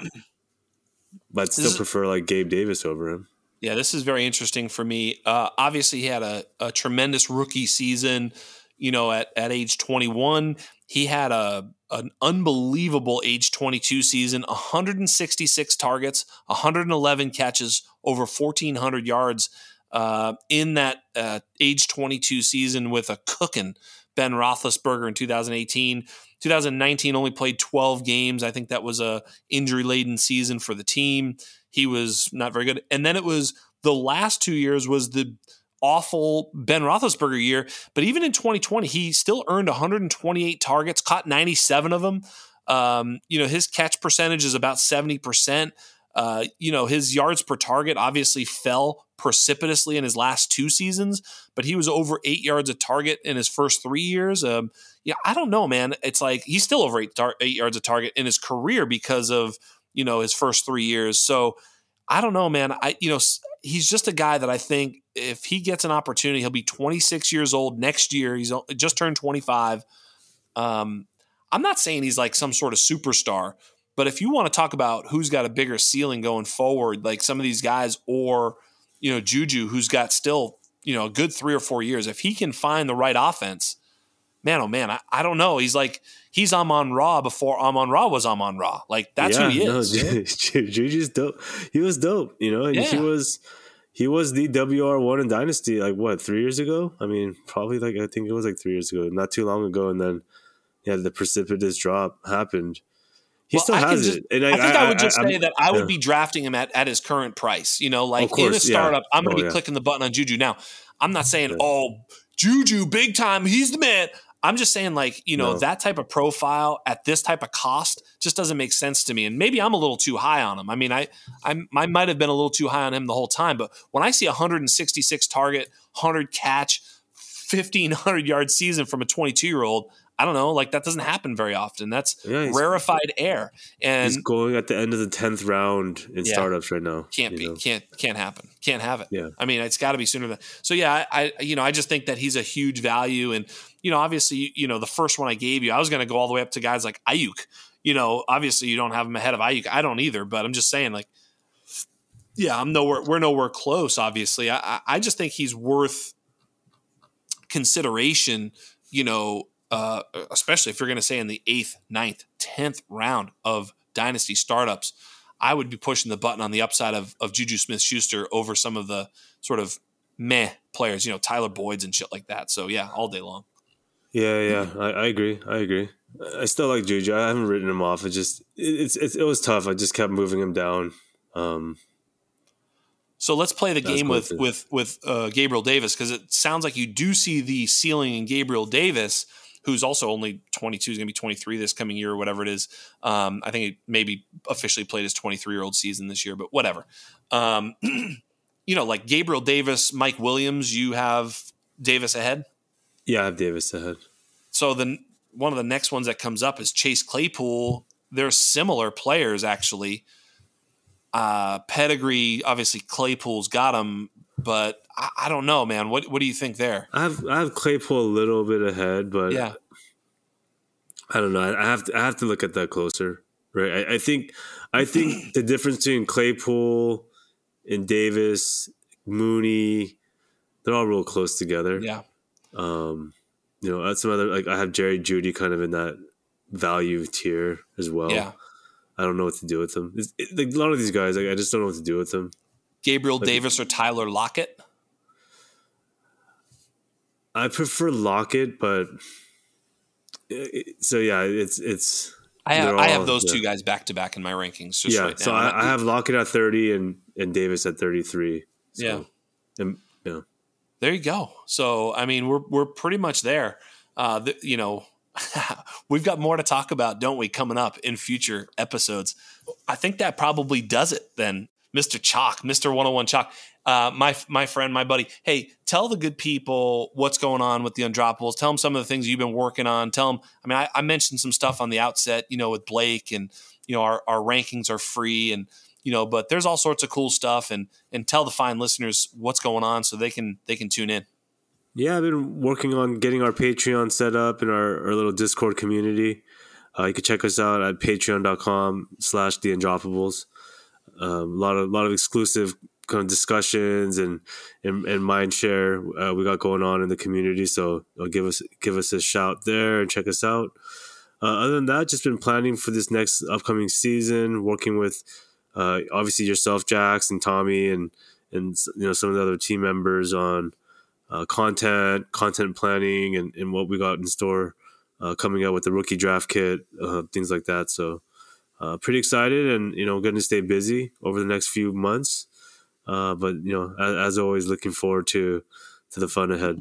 [SPEAKER 2] But still prefer like Gabe Davis over him.
[SPEAKER 1] Yeah, this is very interesting for me. Uh, obviously, he had a, a tremendous rookie season. You know, at at age 21, he had a an unbelievable age 22 season 166 targets 111 catches over 1400 yards uh, in that uh, age 22 season with a cooking ben roethlisberger in 2018 2019 only played 12 games i think that was a injury laden season for the team he was not very good and then it was the last two years was the awful Ben Roethlisberger year. But even in 2020, he still earned 128 targets, caught 97 of them. Um, you know, his catch percentage is about 70%. Uh, you know, his yards per target obviously fell precipitously in his last two seasons, but he was over eight yards a target in his first three years. Um, yeah, I don't know, man. It's like he's still over eight, tar- eight yards a target in his career because of, you know, his first three years. So I don't know, man. I, you know, he's just a guy that I think if he gets an opportunity, he'll be 26 years old next year. He's just turned 25. Um, I'm not saying he's like some sort of superstar, but if you want to talk about who's got a bigger ceiling going forward, like some of these guys, or you know Juju, who's got still you know a good three or four years, if he can find the right offense, man, oh man, I, I don't know. He's like he's Amon Ra before Amon Ra was Amon Ra. Like that's yeah, who he is.
[SPEAKER 2] No, [LAUGHS] Juju's dope. He was dope. You know, yeah. he was he was the WR one in Dynasty like what three years ago. I mean, probably like I think it was like three years ago, not too long ago, and then yeah, the precipitous drop happened. He well, still I has just, it.
[SPEAKER 1] And I, I think I, I would just say that I would yeah. be drafting him at, at his current price. You know, like in a startup, yeah. I'm going to oh, be yeah. clicking the button on Juju. Now, I'm not saying, oh, Juju, big time, he's the man. I'm just saying, like, you know, no. that type of profile at this type of cost just doesn't make sense to me. And maybe I'm a little too high on him. I mean, I I, I might have been a little too high on him the whole time. But when I see 166 target, 100 catch, 1500 yard season from a 22 year old, I don't know, like that doesn't happen very often. That's yeah, rarefied air. And
[SPEAKER 2] he's going at the end of the tenth round in yeah, startups right now.
[SPEAKER 1] Can't be, know? can't can't happen. Can't have it.
[SPEAKER 2] Yeah.
[SPEAKER 1] I mean, it's got to be sooner than. So yeah, I, I you know I just think that he's a huge value, and you know obviously you know the first one I gave you, I was going to go all the way up to guys like Aiyuk. You know, obviously you don't have him ahead of Aiyuk. I don't either, but I'm just saying like. Yeah, I'm nowhere. We're nowhere close. Obviously, I, I just think he's worth consideration. You know, uh, especially if you're going to say in the eighth, ninth, tenth round of dynasty startups, I would be pushing the button on the upside of, of Juju Smith Schuster over some of the sort of meh players, you know, Tyler Boyd's and shit like that. So yeah, all day long.
[SPEAKER 2] Yeah, yeah, I, I agree. I agree. I still like Juju. I haven't written him off. It just it's, it's it was tough. I just kept moving him down. Um,
[SPEAKER 1] so let's play the game with with with uh, Gabriel Davis because it sounds like you do see the ceiling in Gabriel Davis who's also only 22, is going to be 23 this coming year or whatever it is. Um, I think he maybe officially played his 23 year old season this year, but whatever. Um, [CLEARS THROAT] you know, like Gabriel Davis, Mike Williams, you have Davis ahead.
[SPEAKER 2] Yeah, I have Davis ahead.
[SPEAKER 1] So then one of the next ones that comes up is Chase Claypool. They're similar players, actually. Uh, pedigree, obviously, Claypool's got him but I, I, don't know, man. What what do you think there?
[SPEAKER 2] I have I have Claypool a little bit ahead, but
[SPEAKER 1] yeah,
[SPEAKER 2] I don't know. I, have to I have to look at that closer, right? I, I think I think [CLEARS THROAT] the difference between Claypool and Davis, Mooney, they're all real close together.
[SPEAKER 1] Yeah.
[SPEAKER 2] Um, you know, that's some other like I have Jerry Jeudy kind of in that value tier as well.
[SPEAKER 1] Yeah.
[SPEAKER 2] I don't know what to do with them. It, like, a lot of these guys, like, I just don't know what to do with them.
[SPEAKER 1] Gabriel like, Davis or Tyler Lockett?
[SPEAKER 2] I prefer Lockett, but so yeah, it's it's.
[SPEAKER 1] I have, all, I have those yeah. two guys back to back in my rankings. yeah, right
[SPEAKER 2] so I, I, have Lockett at thirty and and Davis at thirty three. So,
[SPEAKER 1] yeah,
[SPEAKER 2] and, yeah.
[SPEAKER 1] There you go. So I mean, we're we're pretty much there. Uh, the, you know, [LAUGHS] we've got more to talk about, don't we? Coming up in future episodes. I think that probably does it then Mr. Chalk, Mr. 101 Chalk. Uh, my my friend, my buddy. Hey, tell the good people what's going on with the undroppables. Tell them some of the things you've been working on. Tell them. I mean, I, I mentioned some stuff on the outset. You know, with Blake, and you know, our our rankings are free, and you know, but there's all sorts of cool stuff. And and tell the fine listeners what's going on so they can they can tune in.
[SPEAKER 2] Yeah, I've been working on getting our Patreon set up and our, our little Discord community. Uh, you can check us out at patreon.com slash the undroppables. Um, a lot of lot of exclusive kind of discussions and and, and mind share uh, we got going on in the community. So uh, give us give us a shout there and check us out. Uh, other than that, just been planning for this next upcoming season, working with uh, obviously yourself, Jax, and Tommy, and and you know some of the other team members on uh, content, content planning, and, and what we got in store uh, coming out with the rookie draft kit, things like that. So uh, pretty excited, and you know, going to stay busy over the next few months. Uh, but you know, as, as always, looking forward to to the fun ahead.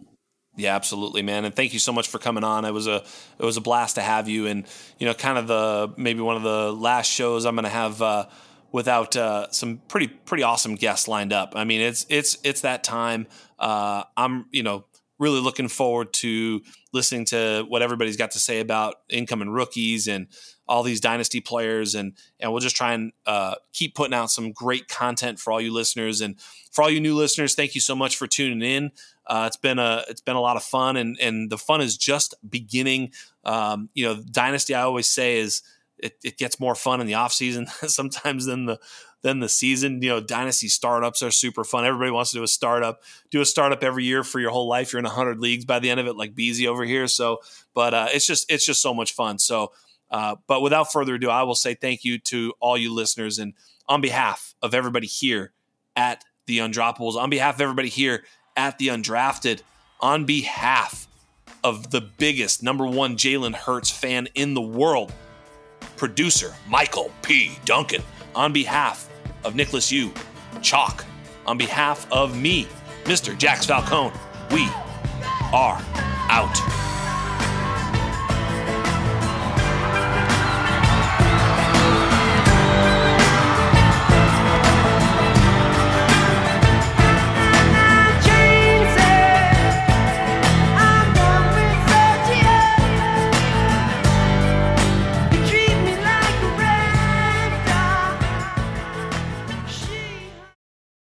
[SPEAKER 1] Yeah, absolutely, man. And thank you so much for coming on. It was a it was a blast to have you. And you know, kind of the maybe one of the last shows I'm going to have uh, without uh, some pretty pretty awesome guests lined up. I mean, it's it's it's that time. Uh, I'm you know really looking forward to listening to what everybody's got to say about incoming rookies and all these dynasty players. And and we'll just try and uh, keep putting out some great content for all you listeners. And for all you new listeners thank you so much for tuning in. Uh, it's been a it's been a lot of fun. And and the fun is just beginning. Um, you know dynasty i always say is it, it gets more fun in the off season [LAUGHS] sometimes than the than the season. You know, dynasty startups are super fun. Everybody wants to do a startup. Do a startup every year for your whole life. You're in hundred leagues by the end of it, like Beasy over here. So, but uh, it's just it's just so much fun. So, uh, but without further ado, I will say thank you to all you listeners, and on behalf of everybody here at the Undroppables, on behalf of everybody here at the Undrafted, on behalf of the biggest number one Jalen Hurts fan in the world, producer Michael P. Duncan, on behalf of Nicholas Yu, Chalk, on behalf of me, Mr. Jax Falcone, we are out.